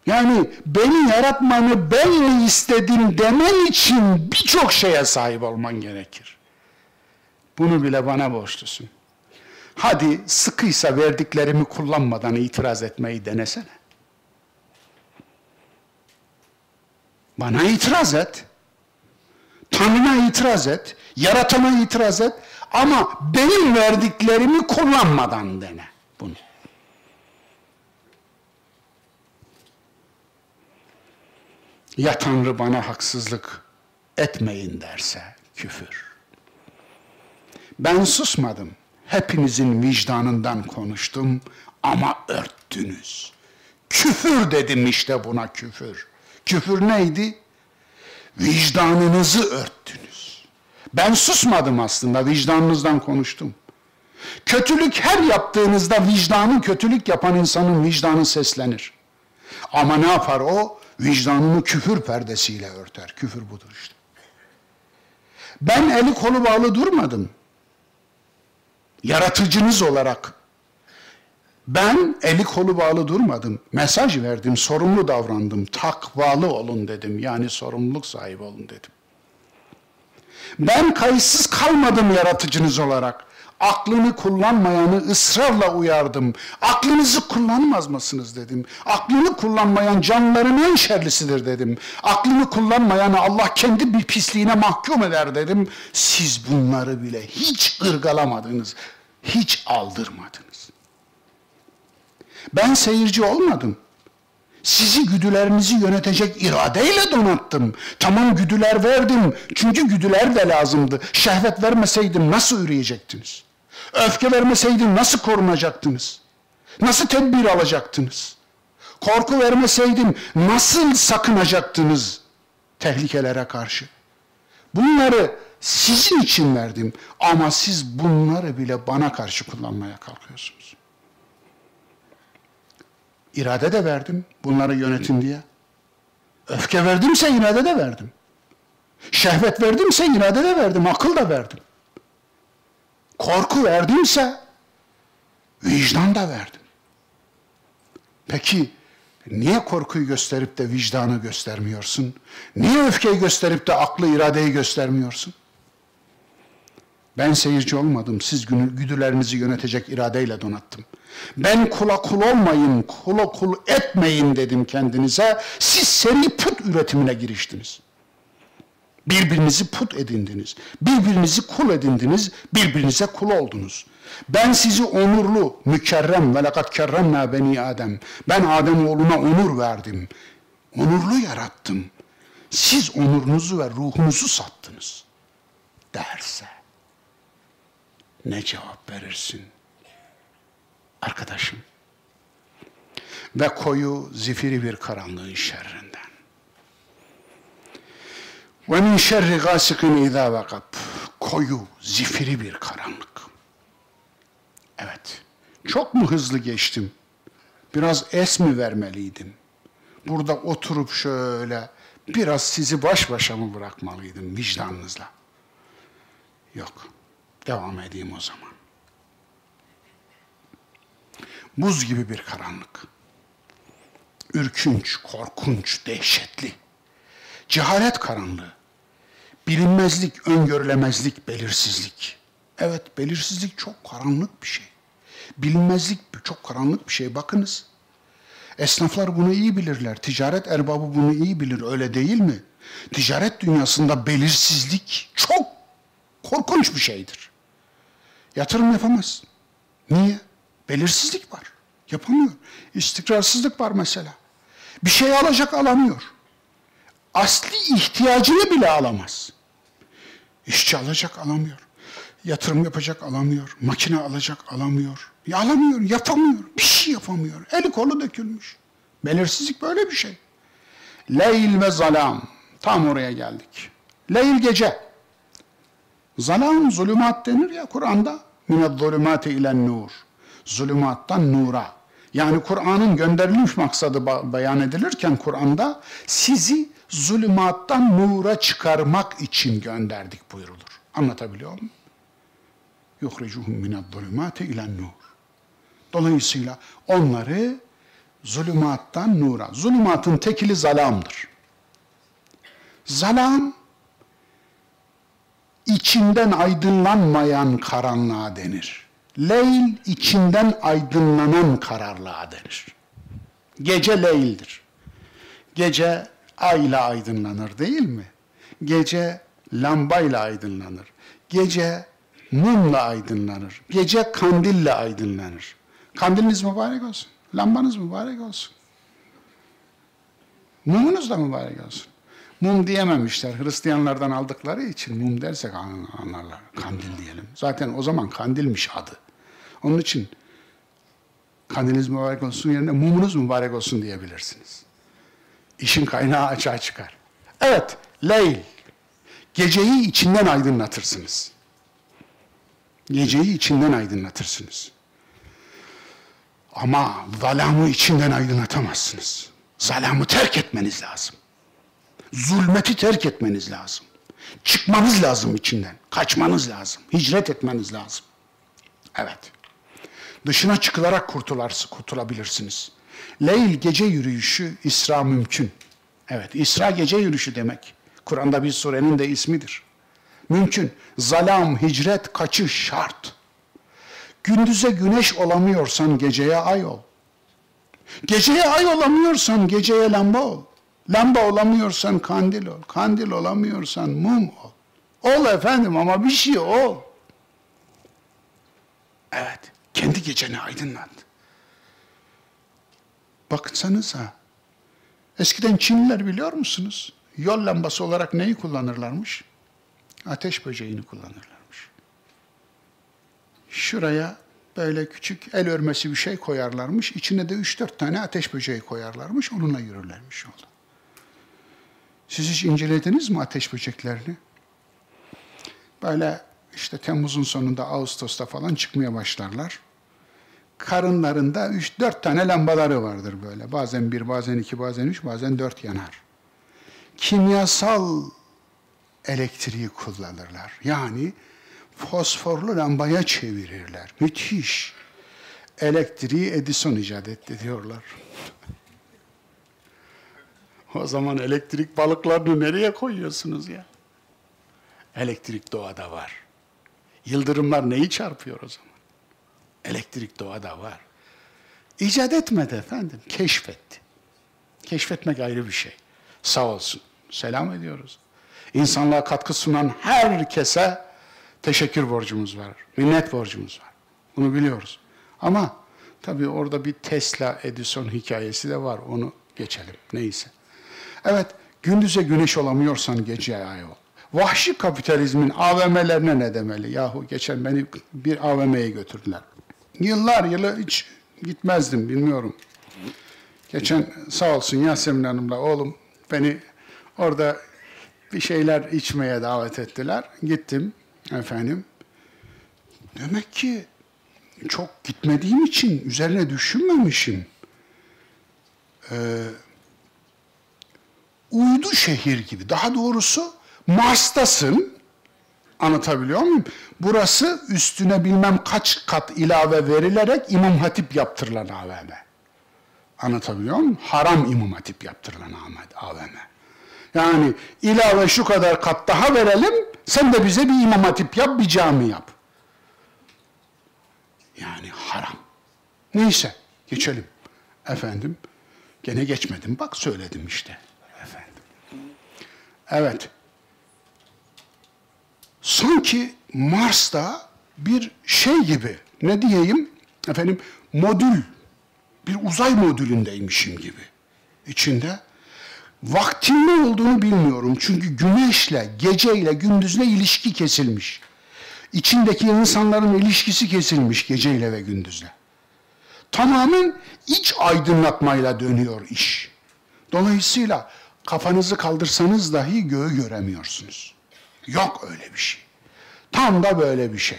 Yani beni yaratmanı ben mi istedim demen için birçok şeye sahip olman gerekir. Bunu bile bana borçlusun. Hadi sıkıysa verdiklerimi kullanmadan itiraz etmeyi denesene. Bana itiraz et. Tanrı'na itiraz et. Yaratana itiraz et. Ama benim verdiklerimi kullanmadan dene bunu. Ya Tanrı bana haksızlık etmeyin derse küfür. Ben susmadım. Hepinizin vicdanından konuştum ama örttünüz. Küfür dedim işte buna küfür. Küfür neydi? Vicdanınızı örttünüz. Ben susmadım aslında, vicdanınızdan konuştum. Kötülük her yaptığınızda vicdanı kötülük yapan insanın vicdanı seslenir. Ama ne yapar o? Vicdanını küfür perdesiyle örter. Küfür budur işte. Ben eli kolu bağlı durmadım. Yaratıcınız olarak ben eli kolu bağlı durmadım. Mesaj verdim, sorumlu davrandım. Takvalı olun dedim. Yani sorumluluk sahibi olun dedim. Ben kayıtsız kalmadım yaratıcınız olarak. Aklını kullanmayanı ısrarla uyardım. Aklınızı kullanmaz mısınız dedim. Aklını kullanmayan canlıların en şerlisidir dedim. Aklını kullanmayanı Allah kendi bir pisliğine mahkum eder dedim. Siz bunları bile hiç ırgalamadınız. Hiç aldırmadınız. Ben seyirci olmadım. Sizi güdülerinizi yönetecek iradeyle donattım. Tamam güdüler verdim. Çünkü güdüler de lazımdı. Şehvet vermeseydim nasıl üreyecektiniz? Öfke vermeseydim nasıl korunacaktınız? Nasıl tedbir alacaktınız? Korku vermeseydim nasıl sakınacaktınız tehlikelere karşı? Bunları sizin için verdim ama siz bunları bile bana karşı kullanmaya kalkıyorsunuz. İrade de verdim bunları yönetin diye. Öfke verdimse irade de verdim. Şehvet verdimse irade de verdim, akıl da verdim. Korku verdimse vicdan da verdim. Peki niye korkuyu gösterip de vicdanı göstermiyorsun? Niye öfkeyi gösterip de aklı iradeyi göstermiyorsun? Ben seyirci olmadım. Siz güdülerinizi yönetecek iradeyle donattım. Ben kula kul olmayın, kula kul etmeyin dedim kendinize. Siz seri put üretimine giriştiniz. Birbirinizi put edindiniz. Birbirinizi kul edindiniz. Birbirinize kul oldunuz. Ben sizi onurlu, mükerrem ve lekat kerremna beni Adem. Ben Adem oğluna onur verdim. Onurlu yarattım. Siz onurunuzu ve ruhunuzu sattınız. Derse ne cevap verirsin? Arkadaşım. Ve koyu zifiri bir karanlığın şerrinden. Ve min şerri gasikin izâ vakab. Koyu, zifiri bir karanlık. Evet. Çok mu hızlı geçtim? Biraz es mi vermeliydim? Burada oturup şöyle biraz sizi baş başa mı bırakmalıydım vicdanınızla? Yok. Devam edeyim o zaman. Buz gibi bir karanlık. Ürkünç, korkunç, dehşetli. Cehalet karanlığı. Bilinmezlik, öngörülemezlik, belirsizlik. Evet, belirsizlik çok karanlık bir şey. Bilinmezlik çok karanlık bir şey. Bakınız. Esnaflar bunu iyi bilirler. Ticaret erbabı bunu iyi bilir. Öyle değil mi? Ticaret dünyasında belirsizlik çok korkunç bir şeydir. Yatırım yapamaz. Niye? Belirsizlik var. Yapamıyor. İstikrarsızlık var mesela. Bir şey alacak alamıyor. asli ihtiyacını bile alamaz. İşçi alacak alamıyor. Yatırım yapacak alamıyor. Makine alacak alamıyor. Ya alamıyor, yapamıyor. Bir şey yapamıyor. Eli kolu dökülmüş. Belirsizlik böyle bir şey. Leyl ve zalam. Tam oraya geldik. Leyl gece. Zalam zulümat denir ya Kur'an'da. Zulümate ilen nur. Zulümattan nura. Yani Kur'an'ın gönderilmiş maksadı beyan edilirken Kur'an'da sizi zulümattan nura çıkarmak için gönderdik buyurulur. Anlatabiliyor muyum? Yuhricuhum zulümate ilen nur. Dolayısıyla onları zulümattan nura. Zulümatın tekili zalamdır. Zalam içinden aydınlanmayan karanlığa denir. Leyl içinden aydınlanan kararlığa denir. Gece leyldir. Gece ayla aydınlanır değil mi? Gece lambayla aydınlanır. Gece mumla aydınlanır. Gece kandille aydınlanır. Kandiliniz mübarek olsun. Lambanız mübarek olsun. Mumunuz da mübarek olsun. Mum diyememişler. Hristiyanlardan aldıkları için mum dersek anlarlar. Kandil diyelim. Zaten o zaman kandilmiş adı. Onun için kandiliniz mübarek olsun yerine mumunuz mübarek olsun diyebilirsiniz. İşin kaynağı açığa çıkar. Evet, leyl. Geceyi içinden aydınlatırsınız. Geceyi içinden aydınlatırsınız. Ama zalamı içinden aydınlatamazsınız. Zalamı terk etmeniz lazım. Zulmeti terk etmeniz lazım. Çıkmanız lazım içinden. Kaçmanız lazım. Hicret etmeniz lazım. Evet. Dışına çıkılarak kurtularsın, kurtulabilirsiniz. Leyl gece yürüyüşü İsra mümkün. Evet, İsra gece yürüyüşü demek. Kur'an'da bir surenin de ismidir. Mümkün. Zalam, hicret, kaçış şart. Gündüze güneş olamıyorsan geceye ay ol. Geceye ay olamıyorsan geceye lamba ol. Lamba olamıyorsan kandil ol. Kandil olamıyorsan mum ol. Ol efendim ama bir şey ol. Evet, kendi geceni aydınlat. Baksanıza, eskiden Çinliler biliyor musunuz? Yol lambası olarak neyi kullanırlarmış? Ateş böceğini kullanırlarmış. Şuraya böyle küçük el örmesi bir şey koyarlarmış. İçine de üç dört tane ateş böceği koyarlarmış. Onunla yürürlermiş yolda. Siz hiç incelediniz mi ateş böceklerini? Böyle işte Temmuz'un sonunda, Ağustos'ta falan çıkmaya başlarlar. Karınlarında üç dört tane lambaları vardır böyle. Bazen bir, bazen iki, bazen üç, bazen dört yanar. Kimyasal elektriği kullanırlar. Yani fosforlu lambaya çevirirler. Müthiş. Elektriği Edison icat etti diyorlar. <laughs> o zaman elektrik balıklarını nereye koyuyorsunuz ya? Elektrik doğada var. Yıldırımlar neyi çarpıyor o zaman? Elektrik doğada var. İcat etmedi efendim, keşfetti. Keşfetmek ayrı bir şey. Sağ olsun. Selam ediyoruz. İnsanlığa katkı sunan herkese teşekkür borcumuz var. Minnet borcumuz var. Bunu biliyoruz. Ama tabii orada bir Tesla Edison hikayesi de var. Onu geçelim. Neyse. Evet, gündüze güneş olamıyorsan gece ay ol. Vahşi kapitalizmin AVM'lerine ne demeli? Yahu geçen beni bir AVM'ye götürdüler. Yıllar yılı hiç gitmezdim, bilmiyorum. Geçen sağ olsun Yasemin Hanım'la oğlum beni orada bir şeyler içmeye davet ettiler. Gittim efendim. Demek ki çok gitmediğim için üzerine düşünmemişim. Ee, uydu şehir gibi. Daha doğrusu Mars'tasın. Anlatabiliyor muyum? Burası üstüne bilmem kaç kat ilave verilerek İmam Hatip yaptırılan AVM. Anlatabiliyor muyum? Haram İmam Hatip yaptırılan AVM. Yani ilave şu kadar kat daha verelim, sen de bize bir imam hatip yap, bir cami yap. Yani haram. Neyse, geçelim. Efendim, gene geçmedim. Bak söyledim işte. Evet. Sanki Mars'ta bir şey gibi, ne diyeyim, efendim, modül, bir uzay modülündeymişim gibi. İçinde Vaktin ne olduğunu bilmiyorum. Çünkü güneşle, geceyle, gündüzle ilişki kesilmiş. İçindeki insanların ilişkisi kesilmiş geceyle ve gündüzle. Tamamen iç aydınlatmayla dönüyor iş. Dolayısıyla kafanızı kaldırsanız dahi göğü göremiyorsunuz. Yok öyle bir şey. Tam da böyle bir şey.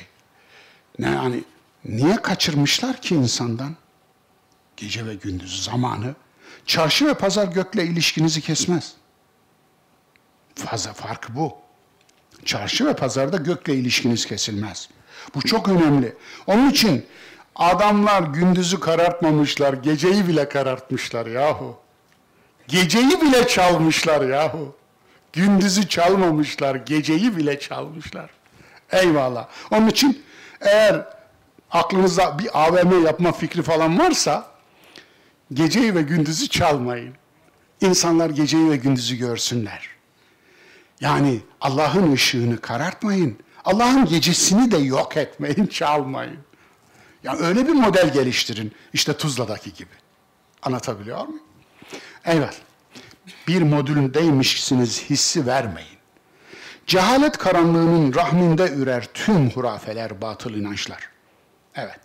Ne yani niye kaçırmışlar ki insandan? Gece ve gündüz zamanı. Çarşı ve pazar gökle ilişkinizi kesmez. Fazla fark bu. Çarşı ve pazarda gökle ilişkiniz kesilmez. Bu çok önemli. Onun için adamlar gündüzü karartmamışlar, geceyi bile karartmışlar yahu. Geceyi bile çalmışlar yahu. Gündüzü çalmamışlar, geceyi bile çalmışlar. Eyvallah. Onun için eğer aklınızda bir AVM yapma fikri falan varsa geceyi ve gündüzü çalmayın. İnsanlar geceyi ve gündüzü görsünler. Yani Allah'ın ışığını karartmayın. Allah'ın gecesini de yok etmeyin, çalmayın. Yani öyle bir model geliştirin. İşte Tuzla'daki gibi. Anlatabiliyor muyum? Evet. Bir modüldeymişsiniz hissi vermeyin. Cehalet karanlığının rahminde ürer tüm hurafeler, batıl inançlar. Evet.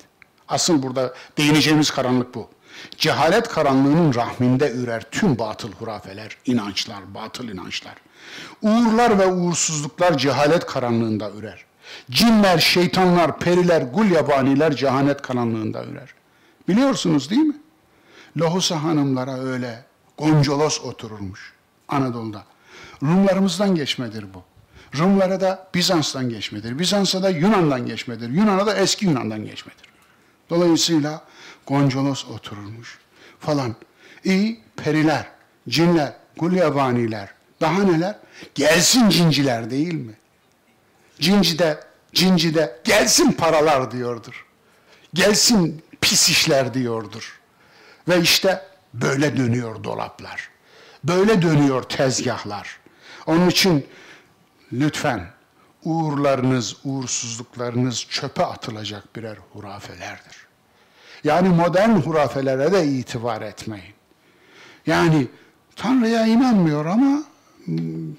Asıl burada değineceğimiz karanlık bu. Cehalet karanlığının rahminde ürer tüm batıl hurafeler, inançlar, batıl inançlar. Uğurlar ve uğursuzluklar cehalet karanlığında ürer. Cinler, şeytanlar, periler, gul yabaniler cehalet karanlığında ürer. Biliyorsunuz değil mi? Lohusa hanımlara öyle goncolos otururmuş Anadolu'da. Rumlarımızdan geçmedir bu. Rumlara da Bizans'tan geçmedir. Bizans'a da Yunan'dan geçmedir. Yunan'a da eski Yunan'dan geçmedir. Dolayısıyla goncolos otururmuş falan. İyi periler, cinler, gulyabaniler, daha neler? Gelsin cinciler değil mi? Cincide, cincide gelsin paralar diyordur. Gelsin pis işler diyordur. Ve işte böyle dönüyor dolaplar. Böyle dönüyor tezgahlar. Onun için lütfen uğurlarınız, uğursuzluklarınız çöpe atılacak birer hurafelerdir. Yani modern hurafelere de itibar etmeyin. Yani Tanrı'ya inanmıyor ama hmm,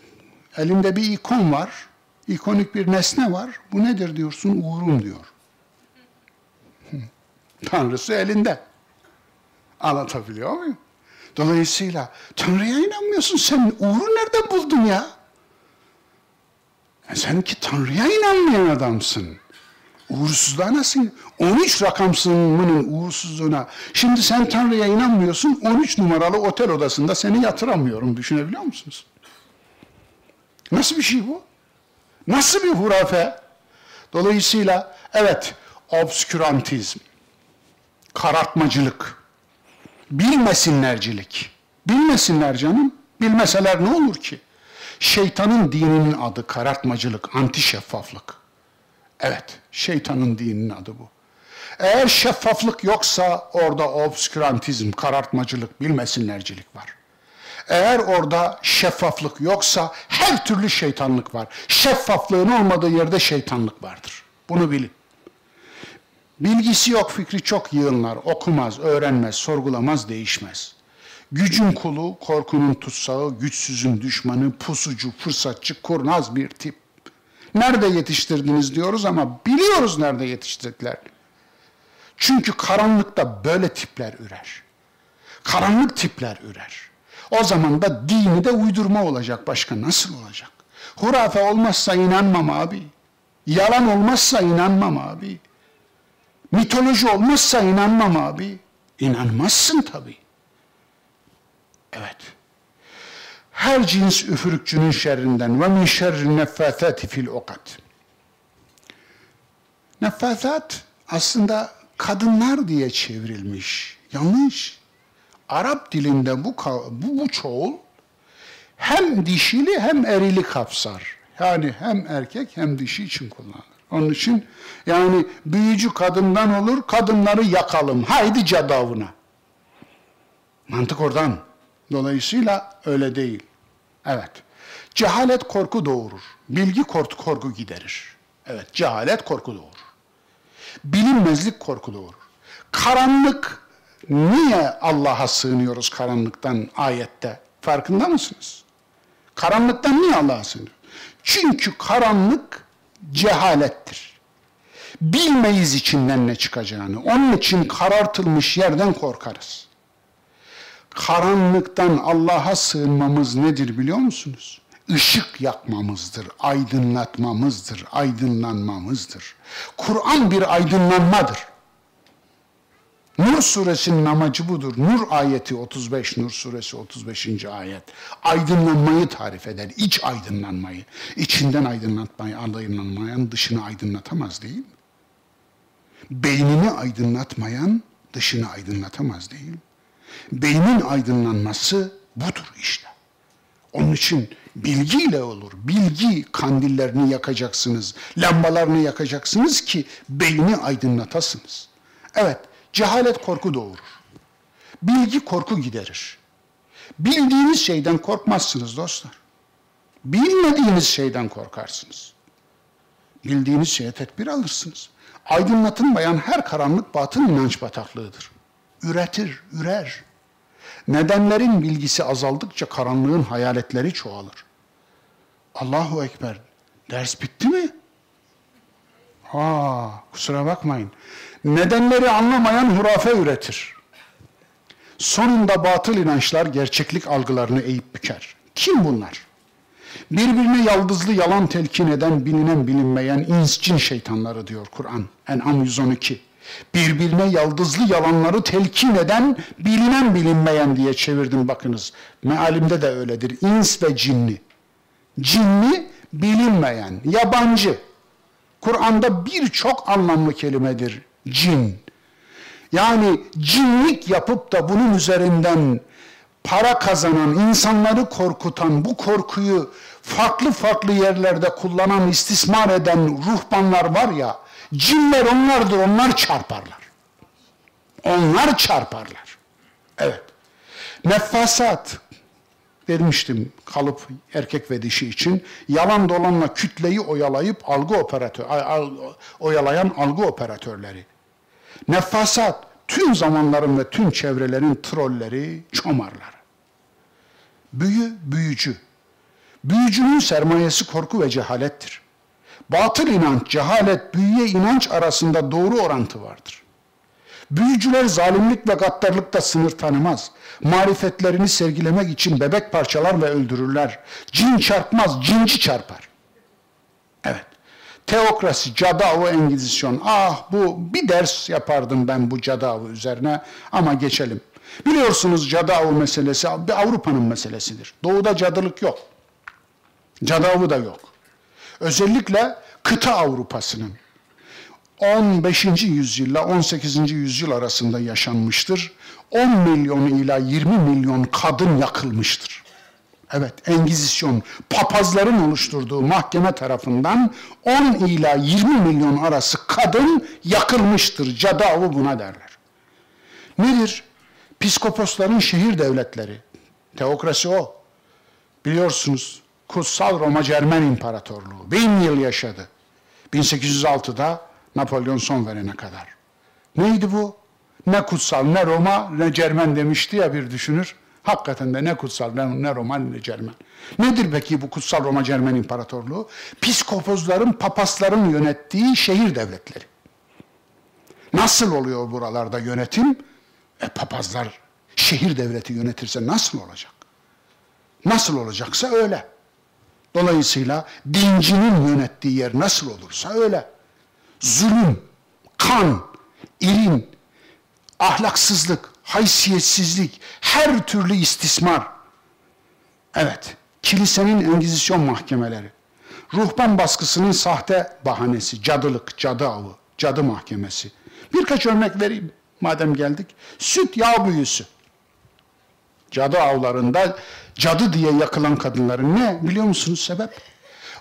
elinde bir ikon var, ikonik bir nesne var. Bu nedir diyorsun? Uğurum diyor. <laughs> Tanrısı elinde. Anlatabiliyor muyum? Dolayısıyla Tanrı'ya inanmıyorsun. Sen uğuru nereden buldun ya? E sen ki Tanrı'ya inanmayan adamsın. Uğursuzluğa nasıl? 13 rakamsının uğursuzluğuna. Şimdi sen Tanrı'ya inanmıyorsun. 13 numaralı otel odasında seni yatıramıyorum. Düşünebiliyor musunuz? Nasıl bir şey bu? Nasıl bir hurafe? Dolayısıyla evet obskürantizm, karartmacılık, bilmesinlercilik. Bilmesinler canım. Bilmeseler ne olur ki? Şeytanın dininin adı karartmacılık, anti şeffaflık. Evet, şeytanın dininin adı bu. Eğer şeffaflık yoksa orada obskürantizm, karartmacılık, bilmesinlercilik var. Eğer orada şeffaflık yoksa her türlü şeytanlık var. Şeffaflığın olmadığı yerde şeytanlık vardır. Bunu bilin. Bilgisi yok, fikri çok yığınlar, okumaz, öğrenmez, sorgulamaz, değişmez. Gücün kulu, korkunun tutsağı, güçsüzün düşmanı, pusucu, fırsatçı, kurnaz bir tip. Nerede yetiştirdiniz diyoruz ama biliyoruz nerede yetiştirdikler. Çünkü karanlıkta böyle tipler ürer. Karanlık tipler ürer. O zaman da dini de uydurma olacak. Başka nasıl olacak? Hurafe olmazsa inanmam abi. Yalan olmazsa inanmam abi. Mitoloji olmazsa inanmam abi. İnanmazsın tabii. Evet. Her cins üfürükçünün şerrinden ve min şerri neffâthâti fil okat. Neffâthât aslında kadınlar diye çevrilmiş. Yanlış. Arap dilinde bu, bu, bu çoğul hem dişili hem erili kapsar. Yani hem erkek hem dişi için kullanılır. Onun için yani büyücü kadından olur, kadınları yakalım. Haydi cadavına. Mantık oradan. Dolayısıyla öyle değil. Evet. Cehalet korku doğurur. Bilgi korku, korku giderir. Evet, cehalet korku doğurur. Bilinmezlik korku doğurur. Karanlık, niye Allah'a sığınıyoruz karanlıktan ayette? Farkında mısınız? Karanlıktan niye Allah'a sığınıyor? Çünkü karanlık cehalettir. Bilmeyiz içinden ne çıkacağını. Onun için karartılmış yerden korkarız. Karanlıktan Allah'a sığınmamız nedir biliyor musunuz? Işık yakmamızdır, aydınlatmamızdır, aydınlanmamızdır. Kur'an bir aydınlanmadır. Nur suresinin amacı budur. Nur ayeti 35, Nur suresi 35. ayet. Aydınlanmayı tarif eder, iç aydınlanmayı. İçinden aydınlatmayı, aydınlanmayan dışını aydınlatamaz değil mi? Beynini aydınlatmayan dışını aydınlatamaz değil mi? Beynin aydınlanması budur işte. Onun için bilgiyle olur. Bilgi kandillerini yakacaksınız, lambalarını yakacaksınız ki beyni aydınlatasınız. Evet, cehalet korku doğurur. Bilgi korku giderir. Bildiğiniz şeyden korkmazsınız dostlar. Bilmediğiniz şeyden korkarsınız. Bildiğiniz şeye tedbir alırsınız. Aydınlatılmayan her karanlık batın inanç bataklığıdır. Üretir, ürer. Nedenlerin bilgisi azaldıkça karanlığın hayaletleri çoğalır. Allahu Ekber. Ders bitti mi? Aa, kusura bakmayın. Nedenleri anlamayan hurafe üretir. Sonunda batıl inançlar gerçeklik algılarını eğip büker. Kim bunlar? Birbirine yaldızlı yalan telkin eden bilinen bilinmeyen ins cin şeytanları diyor Kur'an. En'am 112. Birbirine yaldızlı yalanları telkin eden bilinen bilinmeyen diye çevirdim bakınız. Mealimde de öyledir. İns ve cinni. Cinni bilinmeyen, yabancı. Kur'an'da birçok anlamlı kelimedir cin. Yani cinlik yapıp da bunun üzerinden para kazanan, insanları korkutan, bu korkuyu farklı farklı yerlerde kullanan, istismar eden ruhbanlar var ya, cinler onlardır, onlar çarparlar. Onlar çarparlar. Evet. Nefasat vermiştim kalıp erkek ve dişi için. Yalan dolanla kütleyi oyalayıp algı operatör, oyalayan algı operatörleri. Nefasat tüm zamanların ve tüm çevrelerin trolleri, çomarları. Büyü, büyücü. Büyücünün sermayesi korku ve cehalettir. Batıl inanç, cehalet, büyüye inanç arasında doğru orantı vardır. Büyücüler zalimlik ve gaddarlıkta sınır tanımaz. Marifetlerini sergilemek için bebek parçalar ve öldürürler. Cin çarpmaz, cinci çarpar. Evet. Teokrasi, Cadavo Engizisyon. Ah bu bir ders yapardım ben bu Cadavo üzerine ama geçelim. Biliyorsunuz Cadavo meselesi bir Avrupa'nın meselesidir. Doğuda cadılık yok. Cadavo da yok. Özellikle kıta Avrupa'sının 15. yüzyılla 18. yüzyıl arasında yaşanmıştır. 10 milyon ila 20 milyon kadın yakılmıştır. Evet, Engizisyon, papazların oluşturduğu mahkeme tarafından 10 ila 20 milyon arası kadın yakılmıştır. Cadavu buna derler. Nedir? Piskoposların şehir devletleri. Teokrasi o. Biliyorsunuz, Kutsal Roma Cermen İmparatorluğu. Bin yıl yaşadı. 1806'da Napolyon son verene kadar. Neydi bu? Ne kutsal, ne Roma, ne Cermen demişti ya bir düşünür. Hakikaten de ne kutsal, ne, ne Roma, ne Cermen. Nedir peki bu kutsal Roma Cermen İmparatorluğu? Piskopozların, papasların yönettiği şehir devletleri. Nasıl oluyor buralarda yönetim? E papazlar şehir devleti yönetirse nasıl olacak? Nasıl olacaksa öyle. Dolayısıyla dincinin yönettiği yer nasıl olursa öyle. Zulüm, kan, irin, ahlaksızlık, haysiyetsizlik, her türlü istismar. Evet, kilisenin engizisyon mahkemeleri, ruhban baskısının sahte bahanesi, cadılık, cadı avı, cadı mahkemesi. Birkaç örnek vereyim madem geldik. Süt yağ büyüsü. Cadı avlarında cadı diye yakılan kadınların ne biliyor musunuz sebep?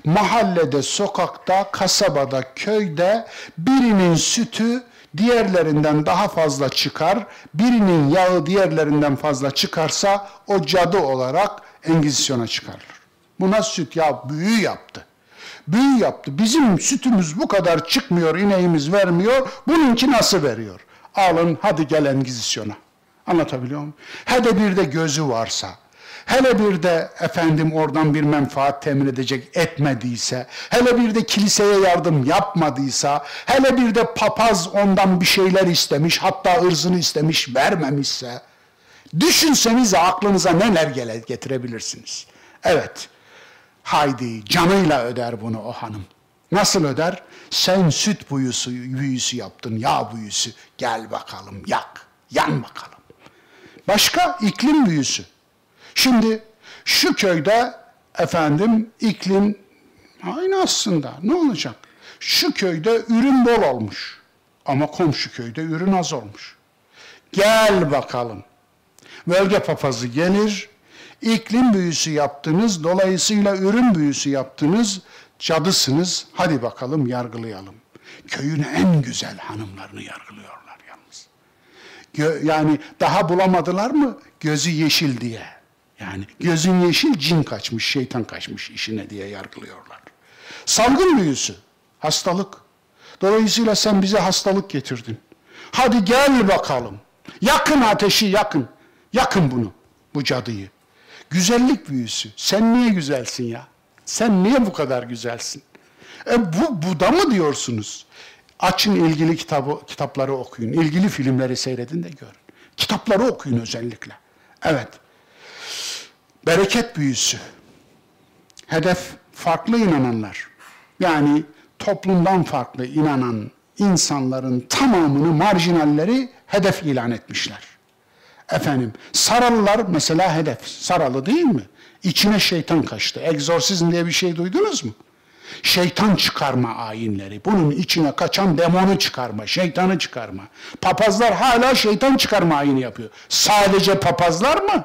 Mahallede, sokakta, kasabada, köyde birinin sütü diğerlerinden daha fazla çıkar, birinin yağı diğerlerinden fazla çıkarsa o cadı olarak engizisyona çıkarılır. Buna süt ya büyü yaptı. Büyü yaptı. Bizim sütümüz bu kadar çıkmıyor, ineğimiz vermiyor. Bununki nasıl veriyor? Alın hadi gel engizisyona. Anlatabiliyor muyum? Hadi bir de gözü varsa, hele bir de efendim oradan bir menfaat temin edecek etmediyse, hele bir de kiliseye yardım yapmadıysa, hele bir de papaz ondan bir şeyler istemiş, hatta ırzını istemiş, vermemişse, düşünsenize aklınıza neler getirebilirsiniz. Evet, haydi canıyla öder bunu o hanım. Nasıl öder? Sen süt büyüsü, büyüsü yaptın, yağ büyüsü. Gel bakalım yak, yan bakalım. Başka iklim büyüsü. Şimdi şu köyde efendim iklim aynı aslında. Ne olacak? Şu köyde ürün bol olmuş. Ama komşu köyde ürün az olmuş. Gel bakalım. Bölge papazı gelir, iklim büyüsü yaptınız, dolayısıyla ürün büyüsü yaptınız, cadısınız, hadi bakalım yargılayalım. Köyün en güzel hanımlarını yargılıyorlar yalnız. Gö yani daha bulamadılar mı gözü yeşil diye. Yani gözün yeşil cin kaçmış, şeytan kaçmış işine diye yargılıyorlar. Salgın büyüsü, hastalık. Dolayısıyla sen bize hastalık getirdin. Hadi gel bakalım. Yakın ateşi yakın. Yakın bunu, bu cadıyı. Güzellik büyüsü. Sen niye güzelsin ya? Sen niye bu kadar güzelsin? E bu, bu da mı diyorsunuz? Açın ilgili kitabı, kitapları okuyun. ilgili filmleri seyredin de görün. Kitapları okuyun özellikle. Evet. Bereket büyüsü. Hedef farklı inananlar. Yani toplumdan farklı inanan insanların tamamını marjinalleri hedef ilan etmişler. Efendim, Saralılar mesela hedef. Saralı değil mi? İçine şeytan kaçtı. Egzorsizm diye bir şey duydunuz mu? Şeytan çıkarma ayinleri. Bunun içine kaçan demonu çıkarma, şeytanı çıkarma. Papazlar hala şeytan çıkarma ayini yapıyor. Sadece papazlar mı?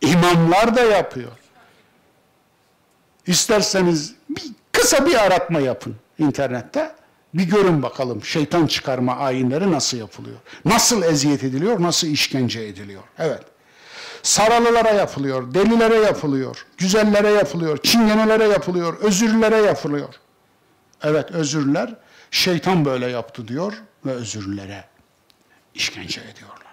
İmamlar da yapıyor. İsterseniz bir, kısa bir aratma yapın internette. Bir görün bakalım şeytan çıkarma ayinleri nasıl yapılıyor? Nasıl eziyet ediliyor, nasıl işkence ediliyor? Evet. Saralılara yapılıyor, delilere yapılıyor, güzellere yapılıyor, çingenelere yapılıyor, özürlere yapılıyor. Evet özürler şeytan böyle yaptı diyor ve özürlere işkence ediyorlar.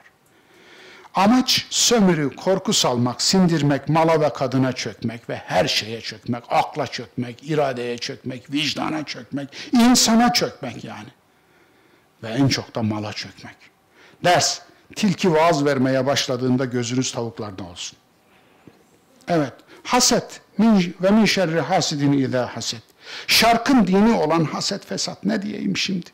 Amaç sömürü, korku salmak, sindirmek, mala ve kadına çökmek ve her şeye çökmek, akla çökmek, iradeye çökmek, vicdana çökmek, insana çökmek yani. Ve en çok da mala çökmek. Ders, tilki vaaz vermeye başladığında gözünüz tavuklarda olsun. Evet, haset min, ve min şerri hasidin idâ haset. Şarkın dini olan haset fesat ne diyeyim şimdi?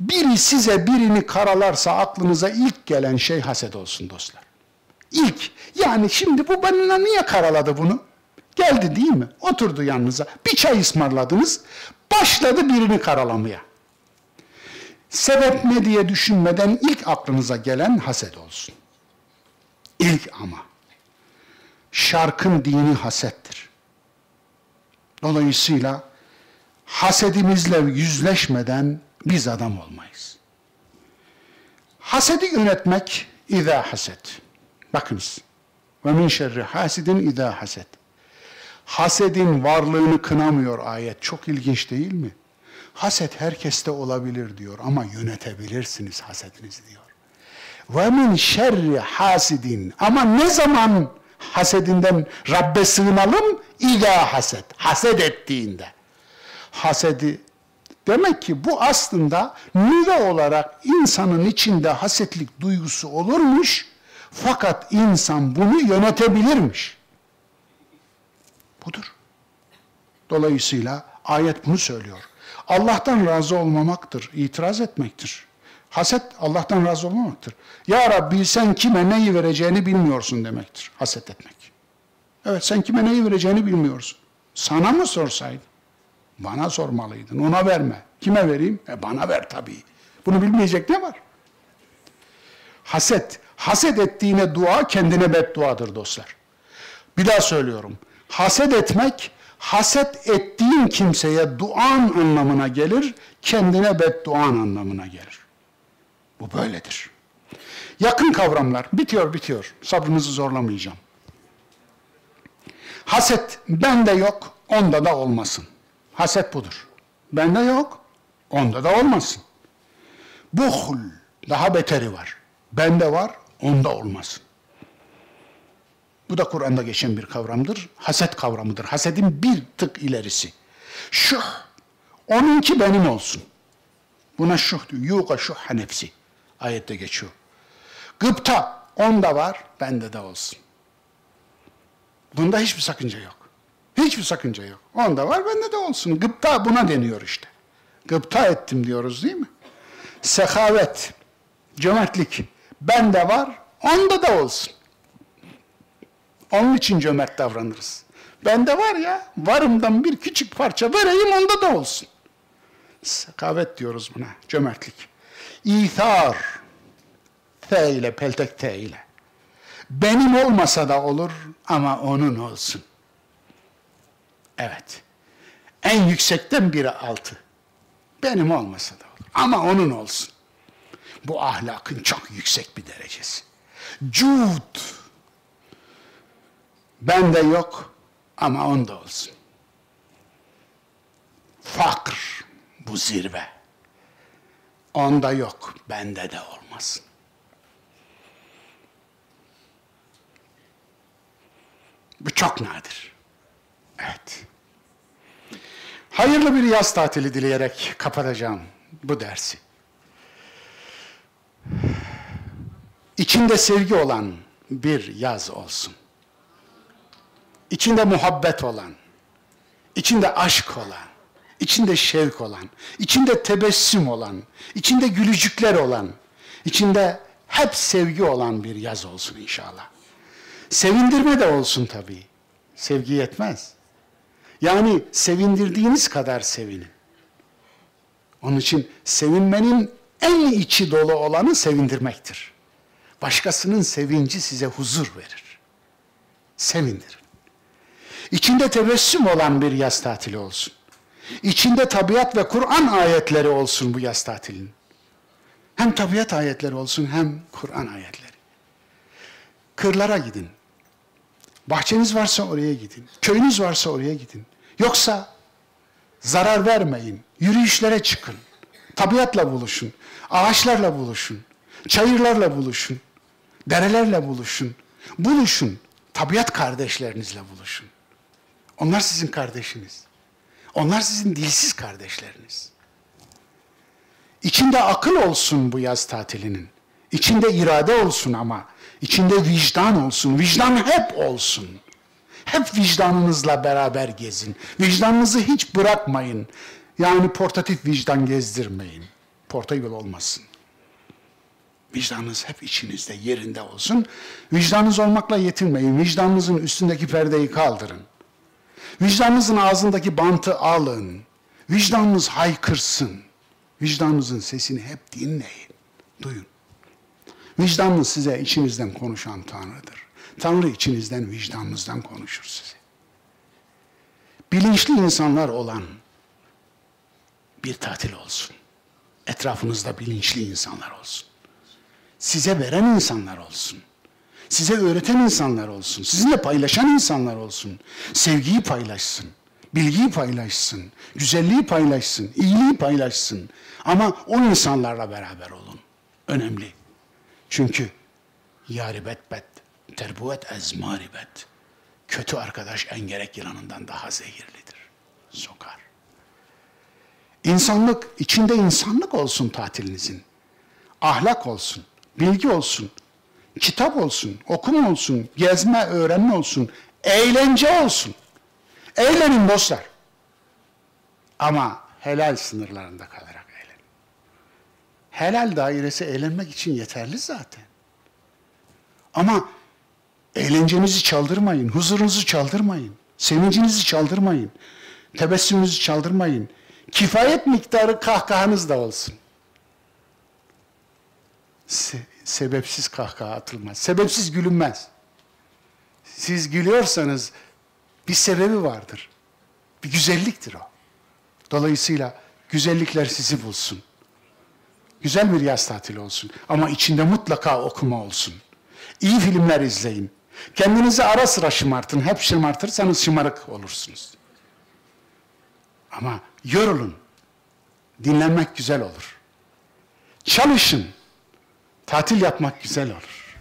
Biri size birini karalarsa aklınıza ilk gelen şey haset olsun dostlar. İlk. Yani şimdi bu bana niye karaladı bunu? Geldi değil mi? Oturdu yanınıza. Bir çay ısmarladınız. Başladı birini karalamaya. Sebep ne diye düşünmeden ilk aklınıza gelen haset olsun. İlk ama. Şarkın dini hasettir. Dolayısıyla hasedimizle yüzleşmeden biz adam olmayız. Hasedi yönetmek izâ haset. Bakınız. Ve min şerri hasidin izâ haset. Hasedin varlığını kınamıyor ayet. Çok ilginç değil mi? Haset herkeste olabilir diyor ama yönetebilirsiniz hasedinizi diyor. Ve min şerri hasidin. Ama ne zaman hasedinden Rabbe sığınalım? İlâ haset. Haset ettiğinde. Hasedi Demek ki bu aslında nüve olarak insanın içinde hasetlik duygusu olurmuş fakat insan bunu yönetebilirmiş. Budur. Dolayısıyla ayet bunu söylüyor. Allah'tan razı olmamaktır, itiraz etmektir. Haset Allah'tan razı olmamaktır. Ya Rabbi sen kime neyi vereceğini bilmiyorsun demektir. Haset etmek. Evet sen kime neyi vereceğini bilmiyorsun. Sana mı sorsaydın? Bana sormalıydın. Ona verme. Kime vereyim? E bana ver tabii. Bunu bilmeyecek ne var? Haset. Haset ettiğine dua kendine bedduadır dostlar. Bir daha söylüyorum. Haset etmek, haset ettiğin kimseye duan anlamına gelir, kendine bedduan anlamına gelir. Bu böyledir. Yakın kavramlar. Bitiyor, bitiyor. Sabrınızı zorlamayacağım. Haset bende yok, onda da olmasın. Haset budur. Bende yok, onda da olmasın. Buhul, daha beteri var. Bende var, onda olmasın. Bu da Kur'an'da geçen bir kavramdır. Haset kavramıdır. Hasedin bir tık ilerisi. Şuh. Onunki benim olsun. Buna şuh diyor. Yuka şuhha nefsi. Ayette geçiyor. Gıpta. Onda var, bende de olsun. Bunda hiçbir sakınca yok. Hiçbir sakınca yok. Onda var, bende de olsun. Gıpta buna deniyor işte. Gıpta ettim diyoruz değil mi? Sehavet, cömertlik. Bende var, onda da olsun. Onun için cömert davranırız. Bende var ya, varımdan bir küçük parça vereyim onda da olsun. Sekavet diyoruz buna, cömertlik. İthar, T ile, peltek T ile. Benim olmasa da olur ama onun olsun. Evet. En yüksekten biri altı. Benim olmasa da olur ama onun olsun. Bu ahlakın çok yüksek bir derecesi. Cud. Bende yok ama onda olsun. Fakr. Bu zirve. Onda yok, bende de olmasın. Bu çok nadir. Evet. Hayırlı bir yaz tatili dileyerek kapatacağım bu dersi. İçinde sevgi olan bir yaz olsun. İçinde muhabbet olan, içinde aşk olan, içinde şevk olan, içinde tebessüm olan, içinde gülücükler olan, içinde hep sevgi olan bir yaz olsun inşallah. Sevindirme de olsun tabii. Sevgi yetmez. Yani sevindirdiğiniz kadar sevinin. Onun için sevinmenin en içi dolu olanı sevindirmektir. Başkasının sevinci size huzur verir. Sevindirin. İçinde tebessüm olan bir yaz tatili olsun. İçinde tabiat ve Kur'an ayetleri olsun bu yaz tatilinin. Hem tabiat ayetleri olsun hem Kur'an ayetleri. Kırlara gidin. Bahçeniz varsa oraya gidin. Köyünüz varsa oraya gidin. Yoksa zarar vermeyin. Yürüyüşlere çıkın. Tabiatla buluşun. Ağaçlarla buluşun. Çayırlarla buluşun. Derelerle buluşun. Buluşun. Tabiat kardeşlerinizle buluşun. Onlar sizin kardeşiniz. Onlar sizin dilsiz kardeşleriniz. İçinde akıl olsun bu yaz tatilinin. İçinde irade olsun ama. İçinde vicdan olsun. Vicdan hep olsun. Hep vicdanınızla beraber gezin. Vicdanınızı hiç bırakmayın. Yani portatif vicdan gezdirmeyin. Portable olmasın. Vicdanınız hep içinizde, yerinde olsun. Vicdanınız olmakla yetinmeyin. Vicdanınızın üstündeki perdeyi kaldırın. Vicdanınızın ağzındaki bantı alın. Vicdanınız haykırsın. Vicdanınızın sesini hep dinleyin. Duyun. Vicdanınız size içinizden konuşan Tanrı'dır. Tanrı içinizden, vicdanınızdan konuşur size. Bilinçli insanlar olan bir tatil olsun. Etrafınızda bilinçli insanlar olsun. Size veren insanlar olsun. Size öğreten insanlar olsun. Sizinle paylaşan insanlar olsun. Sevgiyi paylaşsın. Bilgiyi paylaşsın. Güzelliği paylaşsın. iyiliği paylaşsın. Ama o insanlarla beraber olun. Önemli. Çünkü yaribet bet, terbuet ezmaribet. Kötü arkadaş en gerek yılanından daha zehirlidir. Sokar. İnsanlık, içinde insanlık olsun tatilinizin. Ahlak olsun, bilgi olsun, kitap olsun, okuma olsun, gezme, öğrenme olsun, eğlence olsun. Eğlenin dostlar. Ama helal sınırlarında kalarak eğlenin. Helal dairesi eğlenmek için yeterli zaten. Ama eğlencenizi çaldırmayın, huzurunuzu çaldırmayın, sevincinizi çaldırmayın, tebessümünüzü çaldırmayın. Kifayet miktarı kahkahanız da olsun. Se sebepsiz kahkaha atılmaz. Sebepsiz gülünmez. Siz gülüyorsanız bir sebebi vardır. Bir güzelliktir o. Dolayısıyla güzellikler sizi bulsun. Güzel bir yaz tatili olsun. Ama içinde mutlaka okuma olsun. İyi filmler izleyin. Kendinizi ara sıra şımartın. Hep şımartırsanız şımarık olursunuz. Ama yorulun. Dinlenmek güzel olur. Çalışın. Tatil yapmak güzel olur.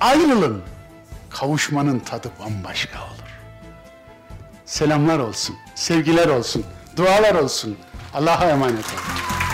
Ayrılın. kavuşmanın tadı bambaşka olur. Selamlar olsun, sevgiler olsun, dualar olsun. Allah'a emanet olun.